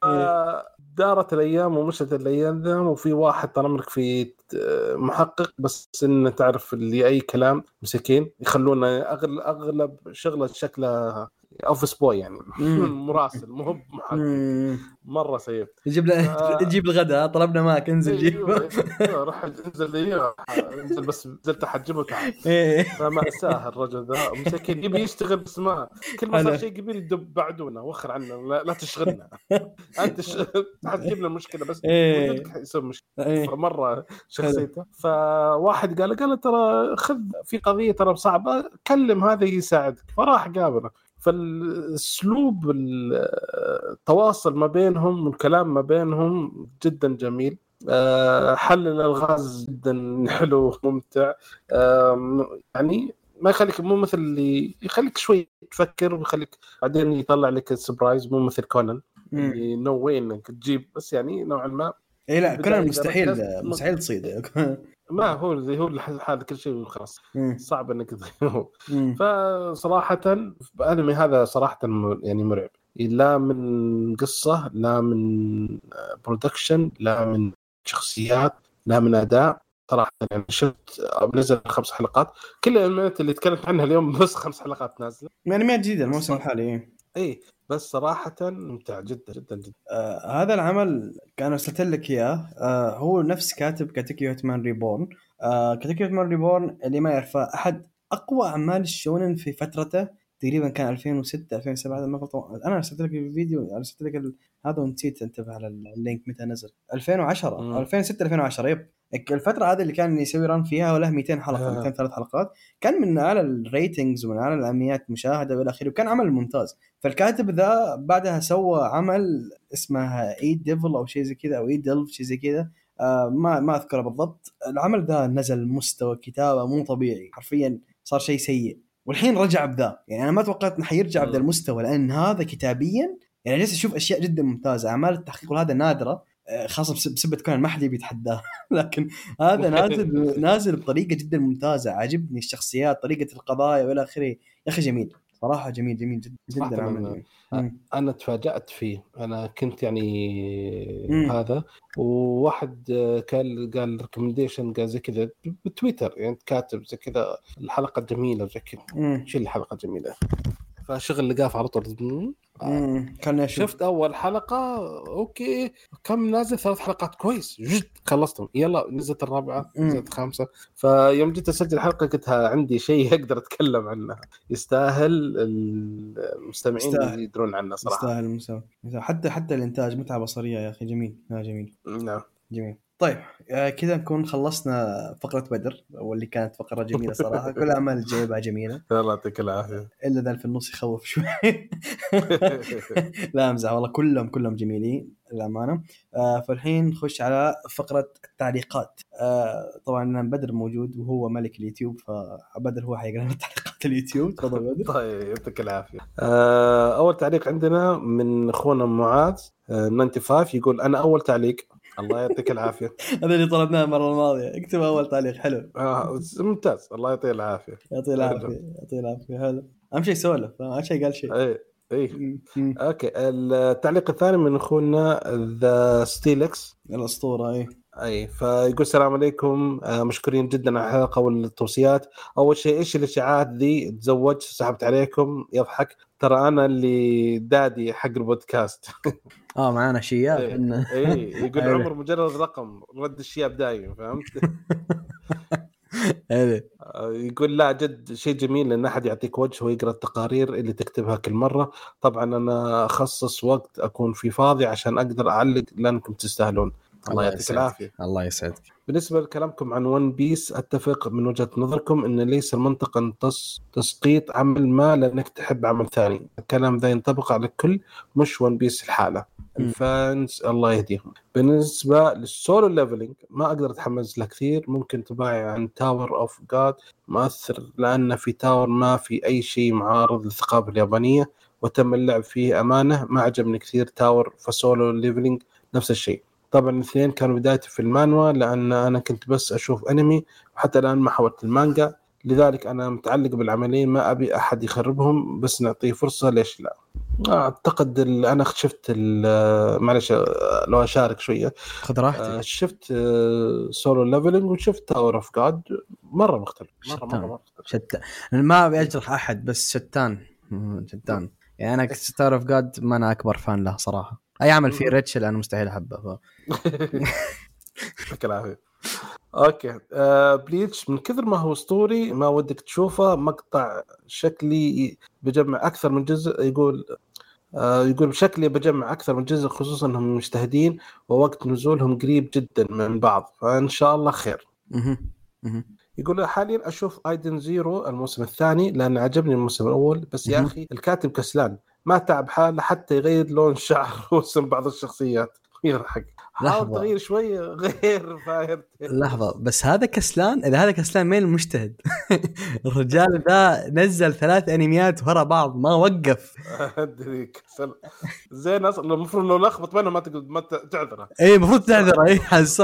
آه، دارت الأيام ومشت الأيام ذا وفي واحد طال عمرك في آه، محقق بس إنه تعرف اللي أي كلام مسكين يخلونه اغلب أغلب شغلة شكله office boy يعني. مراسل مو هو. مرة سيء.
له. تجيب الغداء طلبنا معك انزل جيب.
أيوه، أيوه، روح انزل انزل بس نزلت حجبه تعال
إيه.
فمأساة الرجل ذا. مسكين يبي يشتغل بس ما كل ما. صار شيء قبيل يدب بعدونا وخر عنا لا, لا تشغلنا. انت ش... حتجيب لنا مشكلة بس
إيه.
وجودك يسوي مشكلة.
إيه.
فمرة شخصيته. فواحد قال قال ترى خذ في قضية ترى صعبة كلم هذا يساعدك. فراح قابله. فالأسلوب التواصل ما بينهم والكلام ما بينهم جدا جميل. آه، حل الألغاز جدا حلو وممتع. يعني ما يخليك مو مثل اللي يخليك شوي تفكر ويخليك بعدين يطلع لك ال surprise مو مثل كونان اللي no way إنك تجيب بس يعني نوعا ما
إي لا كونان مستحيل مستحيل تصيد
ما هو زي هو هذا كل شيء وخلاص
مم.
صعب إنك تغيره
مم.
فصراحة الانمي هذا صراحة م- يعني مرعب لا من قصة لا من برودكشن لا من شخصيات لا من أداء صراحة يعني شفت نزل خمس حلقات كل الأنميات اللي تكلمت عنها اليوم بس خمس حلقات نازلة
انميات جديده الموسم الحالي إيه.
اي بس صراحة ممتع جدا جدا جدا.
آه هذا العمل كان أرسلت لك إياه. آه هو نفس كاتب كاتيكيو Hitman Reborn آه كاتيكيو Hitman Reborn اللي ما يعرفه أحد أقوى أعمال الشونن في فترته تقريبا كان 2006 2007 هذا ما غلطان أنا ارسلت لك الفيديو ارسلت لك ال... هذا ونسيت انتبه على ال link متى نزل. 2010
مم.
2006 2010 yep. الفترة هذه اللي كان يسوي run فيها وله 200 حلقة
آه.
200 ثلاث حلقات كان من اعلى ال ratings ومن اعلى الانميات مشاهدة وإلى آخره وكان عمل ممتاز. فالكاتب ذا بعدها سوى عمل اسمه اي ديفل أو شيء زي كذا أو اي ديلف شيء زي كذا. آه ما ما أذكره بالضبط. العمل ذا نزل مستوى كتابة مو طبيعي حرفيا صار شيء سيء. والحين رجع بذا يعني أنا ما توقعت إنه حيرجع. بذا المستوى لأن هذا كتابيا يعني جالس أشوف أشياء جدا ممتازة. أعمال التحقيق وهذا نادرة. آه، خاصة بس- بسبه كون ما حد يبي يتحداه. لكن هذا نازل نازل بطريقة جدا ممتازة عاجبني الشخصيات طريقة القضايا وإلى آخره. يا أخي جميل. صراحة جميل جميل جدا جدا عمل جميل.
أنا تفاجأت فيه أنا كنت يعني
مم.
هذا وواحد آه، قال قال recommendation قال زي كذا بتويتر يعني كاتب زي كذا الحلقة جميلة وزي كذا. شو الحلقة جميلة فشغل لقاف على طول. آه.
كان
شفت أول حلقة okay. كم نازل؟ ثلاث حلقات. كويس. جد. خلصتهم. يلا نزلت
الرابعة.
نزلت الخامسة. فيوم جيت أسجل الحلقة قلت عندي شيء أقدر أتكلم عنه. يستاهل المستمعين
يستاهل.
يدرون عنه صراحة.
يستاهل يستاهل. حتى حتى الإنتاج متعة بصرية يا أخي. جميل. لا جميل.
نعم.
جميل. طيب آه كذا نكون خلصنا فقرة بدر واللي كانت فقرة جميلة صراحة. كل الاعمال الجايبه جميلة.
الله يعطيك العافية.
إلا ذا في النص يخوف شوي. لا أمزح والله كلهم كلهم جميلين للأمانة. آه فالحين نخش على فقرة التعليقات. آه طبعا بدر موجود وهو ملك اليوتيوب فبدر هو حيقرأ تعليقات اليوتيوب. تفضل بدر.
طيب يعطيك العافية. أول تعليق عندنا من أخونا معاذ آه، 95 يقول أنا أول تعليق. الله يعطيك العافية.
هذا اللي طلبناه المرة الماضية. اكتب أول تعليق. حلو.
آه، ممتاز. الله يعطيه العافية.
يعطيه العافية. يعطيه العافية. حلو. أهم شيء سولف. اهم شيء قال شيء.
اي اي. okay. التعليق الثاني من أخونا ذا ستيلكس.
الأسطورة اي
اي فيقول السلام عليكم. آه، مشكورين جدا على الحلقة والتوصيات أول شيء إيش الإشاعات ذي؟ تزوج سحبت عليكم. يضحك. ترى أنا اللي دادي حق البودكاست.
آه معانا شياب
إيه. اي يقول
أيوة.
عمر مجرد رقم رد الشياب دايم فهمت
إيه.
آه، يقول لا جد شيء جميل إن أحد يعطيك وجه ويقرأ التقارير اللي تكتبها كل مرة طبعا أنا أخصص وقت أكون فيه فاضي عشان أقدر أعلق لأنكم تستاهلون الله يعطيك. العافية
الله يسعدك
بالنسبة لكلامكم عن One Piece أتفق من وجهة نظركم إن ليس المنطق أن تص... تسقيط عمل ما لأنك تحب عمل ثاني الكلام ذا ينطبق على الكل مش One Piece لحاله.
ال
fans الله يهديهم. بالنسبة لل Solo Leveling ما أقدر أتحمس له كثير. ممكن انطباعي عن Tower of God مؤثر لأن في Tower ما في أي شيء معارض للثقافة اليابانية وتم اللعب فيه أمانة. ما عجبني كثير Tower ف Solo Leveling نفس الشيء. طبعا الاثنين كانوا بدايتي في المانوا لأن أنا كنت بس أشوف أنمي وحتى الآن ما حولت المانجا. لذلك أنا متعلق بالعملين ما أبي أحد يخربهم بس نعطيه فرصة ليش لا؟ أعتقد ال- أنا شفت ال- معلش آه، لو أشارك شوية.
خذ
آه،
راحتك
شفت Solo Leveling وشفت تاور اوف جاد مرة مختلف مرة
شتان.
مرة, مرة مختلف.
شتان. ما أبي أجرح أحد بس شتان. شتان. يعني أنا Tower of God ما أنا أكبر fan له صراحة. أي عمل فيه ريتشل أنا مستحيل أحبه. ف...
يعطيك العافية. أوكي. آه Bleach من كثر ما هو أسطوري ما ودك تشوفه مقطع شكلي بجمع أكثر من جزء يقول آه يقول شكلي بجمع أكثر من جزء خصوصا انهم مجتهدين ووقت نزولهم قريب جدا من بعض. فإن شاء الله خير. يقول حاليا أشوف Edens Zero الموسم الثاني لأن عجبني الموسم الأول. بس يا. أخي الكاتب كسلان. ما تعب حاله حتى يغير لون شعر واسم بعض الشخصيات. يضحك حاول
لحظة.
تغير شوي فيري تيل.
لحظة بس هذا كسلان؟ إذا هذا كسلان مين المجتهد؟ الرجال ذا نزل ثلاث أنميات ورا بعض ما وقف.
أدري كسل. زين أصلا المفروض لو لخبط بينهم ما تقدر ما تعذره.
اي المفروض تعذر اي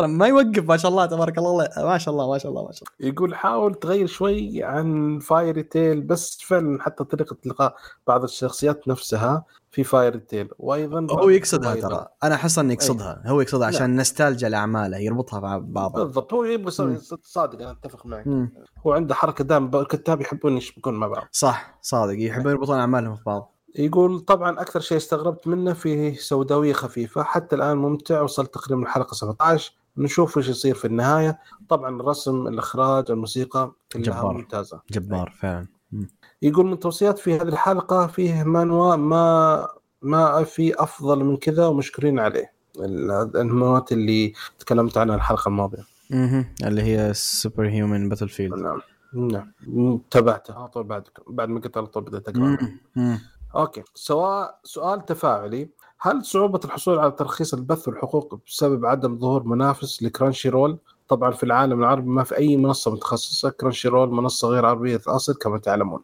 ما يوقف ما شاء الله تبارك الله. ما شاء الله ما شاء الله ما شاء الله.
يقول حاول تغير شوي عن فيري تيل بس فعلا حتى طريقة القاء بعض الشخصيات نفسها. في فيري تيل وأيضا
هو يقصدها. ترى. أنا أحس إنه يقصدها. هو يقصدها. عشان نستالجا لاعماله يربطها مع بعضها.
بالضبط. هو يبغى. صادق أنا أتفق معك.
مم.
هو عنده حركة دائما الكتاب يحبون يشبكون مع بعض.
صح. صادق. يحبون يربطون أعمالهم في بعض.
يقول طبعا أكثر شيء استغربت منه فيه سوداوية خفيفة. حتى الآن ممتع. وصلت تقريبا الحلقة 17 نشوف إيش يصير في النهاية. طبعا الرسم الإخراج الموسيقى كلها
جبار.
ممتازة.
جبار فعلا. مم.
يقول من توصيات في هذه الحلقة فيه مانوا ما ما في أفضل من كذا ومشكورين عليه. ال- المانوات اللي تكلمت عنها الحلقة الماضية.
مهم. اللي هي Superhuman Battlefield
نعم. نعم تابعته على طول بعد بعد ما قلت على طول اقرا okay. سواء سؤال تفاعلي. هل صعوبة الحصول على ترخيص البث والحقوق بسبب عدم ظهور منافس لكرانشي رول؟ طبعا في العالم العربي ما في أي منصة متخصصة، كرانشي رول منصة غير عربية الاصل كما تعلمون.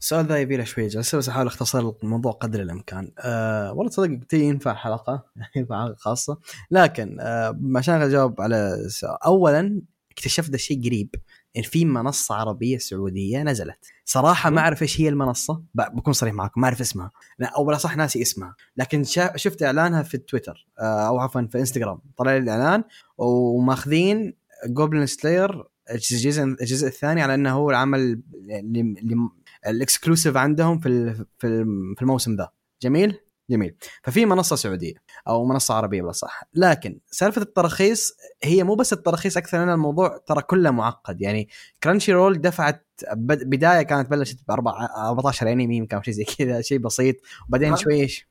السؤال ذا يبي له شوية جلسة بس أحاول أختصر الموضوع قدر الإمكان. أه والله تصدق قلت ينفع حلقه ينفع حلقه خاصة. لكن أه عشان اجاوب على السؤال. اولا اكتشفت الشيء قريب إن في منصة عربية سعودية نزلت. صراحة ما أعرف إيش هي المنصة. ب- بكون صريح معكم ما أعرف اسمها. لا أو بلا صح ناسي اسمها. لكن شفت إعلانها في تويتر آه، أو عفوا في إنستغرام. طلع لي الإعلان وماخذين Goblin Slayer الجزء الجزء الثاني على إنه هو العمل اللي ال exclusive عندهم في في الم- في الموسم ذا. جميل؟ جميل. ففي منصة سعودية أو منصة عربية بلا صح لكن سالفة التراخيص هي مو بس التراخيص أكثر من الموضوع ترى كله معقد. يعني كرانشي رول دفعت بد- بداية كانت بلشت ب 14 انمي يمكن أو شيء زي كذا شيء بسيط. وبعدين؟ شوي إيش.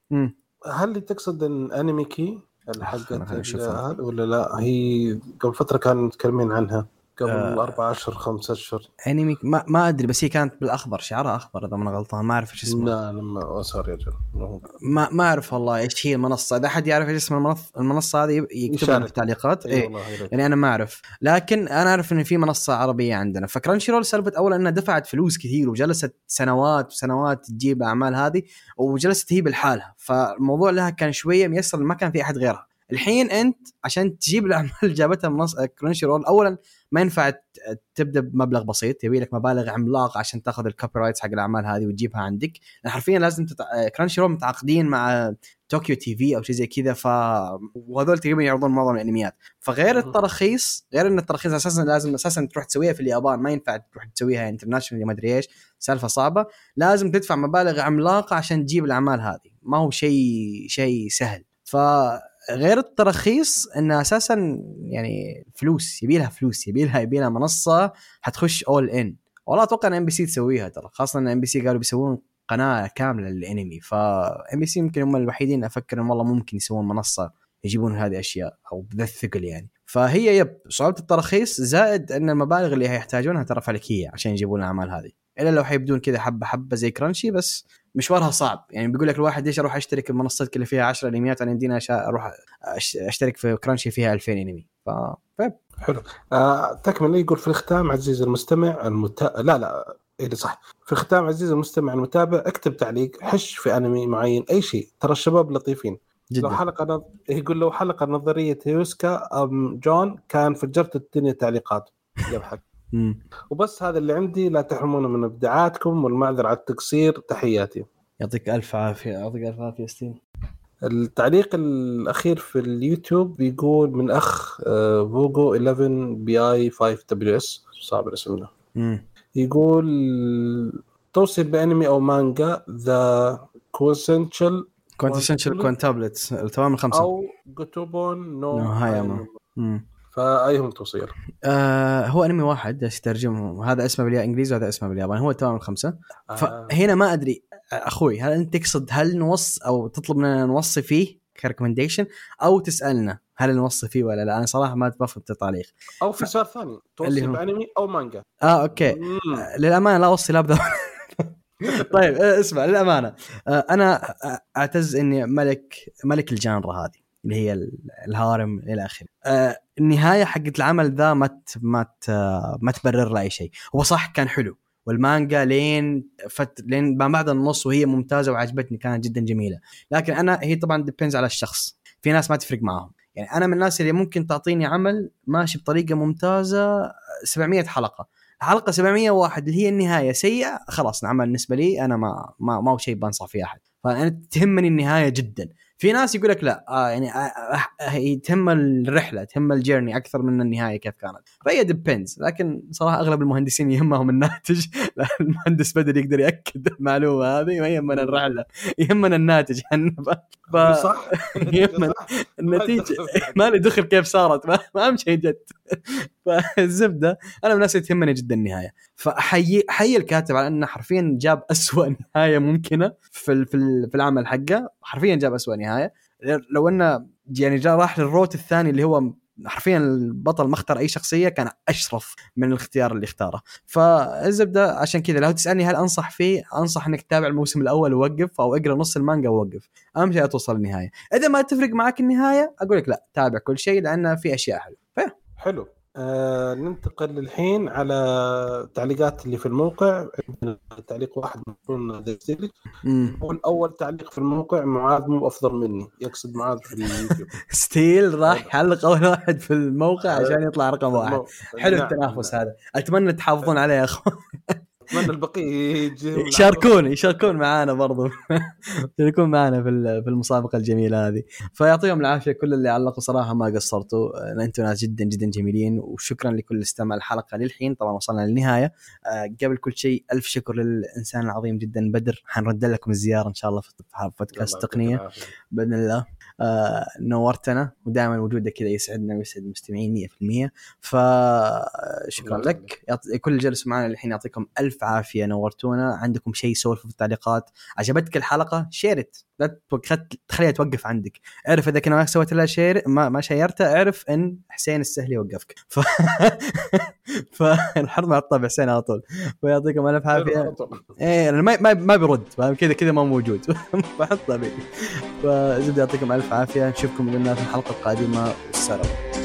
هل تقصد إن انمي كي حقت ولا لا؟ هي قبل فترة كانوا متكلمين عنها. قبل
آه.
أربع أشهر خمسة أشهر.
انمي ما, ما أدري بس هي كانت بالأخضر شعرها أخضر إذا ما غلطان ما أعرف إيش اسمه.
لا لما sorry يا رجل
ما ما أعرف والله إيش هي المنصة. إذا أحد يعرف إيش اسم المنصه المنصة هذه يكتب لنا
يشارك.
في التعليقات
إي يا. ريت.
يعني أنا ما أعرف. لكن أنا أعرف إن في منصة عربية عندنا. فكرانشي رول سالفة اولا إنها دفعت فلوس كثير وجلست سنوات وسنوات تجيب أعمال هذه وجلست هي بالحالها. فالموضوع لها كان شوية ميسر ما كان في أحد غيرها. الحين أنت عشان تجيب الأعمال اللي جابتها منصة كرانشي رول اولا ما ينفع تبدأ بمبلغ بسيط. يبي لك مبالغ عملاقة عشان تاخذ ال copyrights حق الأعمال هذه وتجيبها عندك. حرفيا لازم تتع... كرانشي رول متعاقدين مع طوكيو تي في أو شيء زي كذا ف وهذول تقريبا يعرضون معظم الأنميات. فغير. التراخيص غير إن التراخيص أساسا لازم أساسا تروح تسويها في اليابان. ما ينفع تروح تسويها international ما أدري إيش. سالفة صعبة. لازم تدفع مبالغ عملاقة عشان تجيب الأعمال هذه. ما هو شيء شيء سهل. فغير التراخيص انها أساسا يعني فلوس يبي لها فلوس يبي لها يبي لها منصة حتخش اول ان والله أتوقع إن ام بي سي تسويها ترى خاصة إن ام بي سي قالوا بيسوون قناة كاملة للأنمي. ف ام بي سي يمكن هم الوحيدين أفكر إن والله ممكن يسوون منصة يجيبون هذه الاشياء أو بذا الثقل يعني. فهي يب صعوبه التراخيص زائد إن المبالغ اللي هيحتاجونها ترى فلكية عشان يجيبون الأعمال هذه. إلا لو حيبدون كذا حبة حبة زي كرانشي بس مشوارها صعب. يعني بيقول لك الواحد ليش أروح أشترك المنصات اللي فيها 10 انميات انا يمدينا أش- أروح أشترك في كرانشي فيها 2000 أنمي. ف
حلو. آه تكمل. يقول في الختام عزيزي المستمع المتا... لا لا. إيه صح. في الختام عزيزي المستمع المتابع اكتب تعليق حش في أنمي معين أي شيء. ترى الشباب لطيفين. لو
جدا
حلقة نظ... يقول لو حلقة نظرية هيوسكا أم جون كان فجرت الدنيا تعليقات. يضحك.
مم.
وبس هذا اللي عندي لا تحرمونا من إبداعاتكم والمعذرة على التقصير. تحياتي.
يعطيك ألف عافية يعطيك ألف عافية ستيف
التعليق الأخير في اليوتيوب بيقول من أخ آه، فوجو 11 بي آي 5 دبليو إس. صعب الاسم. يقول توصي بأنمي أو مانجا The Quintessential
Quintessential Quintuplets التوام
الخمسة. أو Gotoubun
no no Hanayome.
فأيهم توصي
آه هو أنمي واحد بس ترجمه؟ هذا أسمه بالانجليزي وهذا أسمه بالياباني. هو التوام الخمسة.
آه.
فهنا ما أدري أخوي هل أنت تقصد هل نوص أو تطلب مننا نوصي فيه ك recommendation؟ أو تسألنا هل نوصي فيه ولا لا؟ أنا صراحة ما بفهم التعليق
أو في سؤال ثاني
اللي
توصي
هو-
بأنمي أو مانجا.
آه okay.
مم.
للأمانة لا أوصي لا طيب آه، اسمع للأمانة. آه، أنا أعتز إني ملك ملك ال genre هذه. اللي هي ال- ال harem إلى آخره. آه النهاية حقت العمل ذا ما ما ما تبرر له أي شيء. هو صح كان حلو. والمانجا لين فت لين ما بعد النص وهي ممتازة وعجبتني كانت جدا جميلة. لكن أنا هي طبعا depends على الشخص. في ناس ما تفرق معاهم. يعني أنا من الناس اللي ممكن تعطيني عمل ماشي بطريقة ممتازة 700 حلقة. حلقة 701 اللي هي النهاية سيئة خلاص العمل بالنسبة لي أنا ما ما, ما هو شيء بنصح فيه أحد. فأنا تهمني النهاية جدا. في ناس يقول لك لا آه يعني آه آه هي تهم الرحلة تهم الجيرني أكثر من النهاية كيف كانت. فهي ديبينز لكن صراحة أغلب المهندسين يهمهم الناتج. المهندس بدر يقدر يأكد المعلومة هذه ما يهمنا الرحلة يهمنا الناتج. إحنا ف...
صح.
يهمنا النتيجة. ما لي دخل كيف صارت. ما ما اهم شيء جت فالزبدة أنا من الناس اللي تهمني جدا النهاية. فاحيي احيي الكاتب على إنه حرفيا جاب أسوأ نهاية ممكنة في في ال- في العمل حقه. حرفيا جاب أسوأ نهاية. لو إنه يعني جاء راح للروت الثاني اللي هو حرفيا البطل ما اختار أي شخصية كان أشرف من الاختيار اللي اختاره. فالزبدة عشان كذا لو تسألني هل أنصح فيه أنصح إنك تتابع الموسم الأول ووقف أو أقرأ نص المانجا ووقف. أهم شيء توصل للنهاية. إذا ما تفرق معك النهاية أقول لك لا تابع كل شيء لأن في أشياء حلوة.
حلو. آه ننتقل الحين على التعليقات اللي في الموقع. تعليق واحد من يقول أول تعليق في الموقع معاذ مو أفضل مني. يقصد معاذ في اليوتيوب.
ستيل راح يحلق أول واحد في الموقع عشان يطلع رقم واحد. حلو
نعم.
التنافس هذا. أتمنى تحافظون عليه يا أخوان.
اتمنى البقيه
يشاركون يشاركون معانا برضو. يشاركون معانا في ال- في المسابقة الجميلة هذه. فيعطيهم العافية كل اللي علقوا صراحة ما قصرتوا. لأن أنتم ناس جدا جدا جميلين وشكرا لكل اللي استمع الحلقة للحين. طبعا وصلنا للنهاية. آه، قبل كل شيء ألف شكر للإنسان العظيم جدا بدر. حنرد لكم الزيارة إن شاء الله في بودكاست تقنية. بإذن الله. آه نورتنا ودائما وجودك كذا يسعدنا ويسعد المستمعين 100% فشكرا لك. كل جلسوا معنا الحين يعطيكم ألف عافية نورتونا. عندكم شيء سولفوا في التعليقات؟ عجبتك الحلقة؟ share it لا تخليها توقف عندك. اعرف إذا كنا ما سويت لها share ما, ما شيرتها اعرف إن حسين السهلي وقفك. ف فالحرب مع الطبع حسين على طول. فيعطيكم ألف عافية. إيه ما ما بيرد. كذا كذا ما موجود. فحطها بي فزبده يعطيكم ألف عافية. نشوفكم الله في الحلقة القادمة. والسلام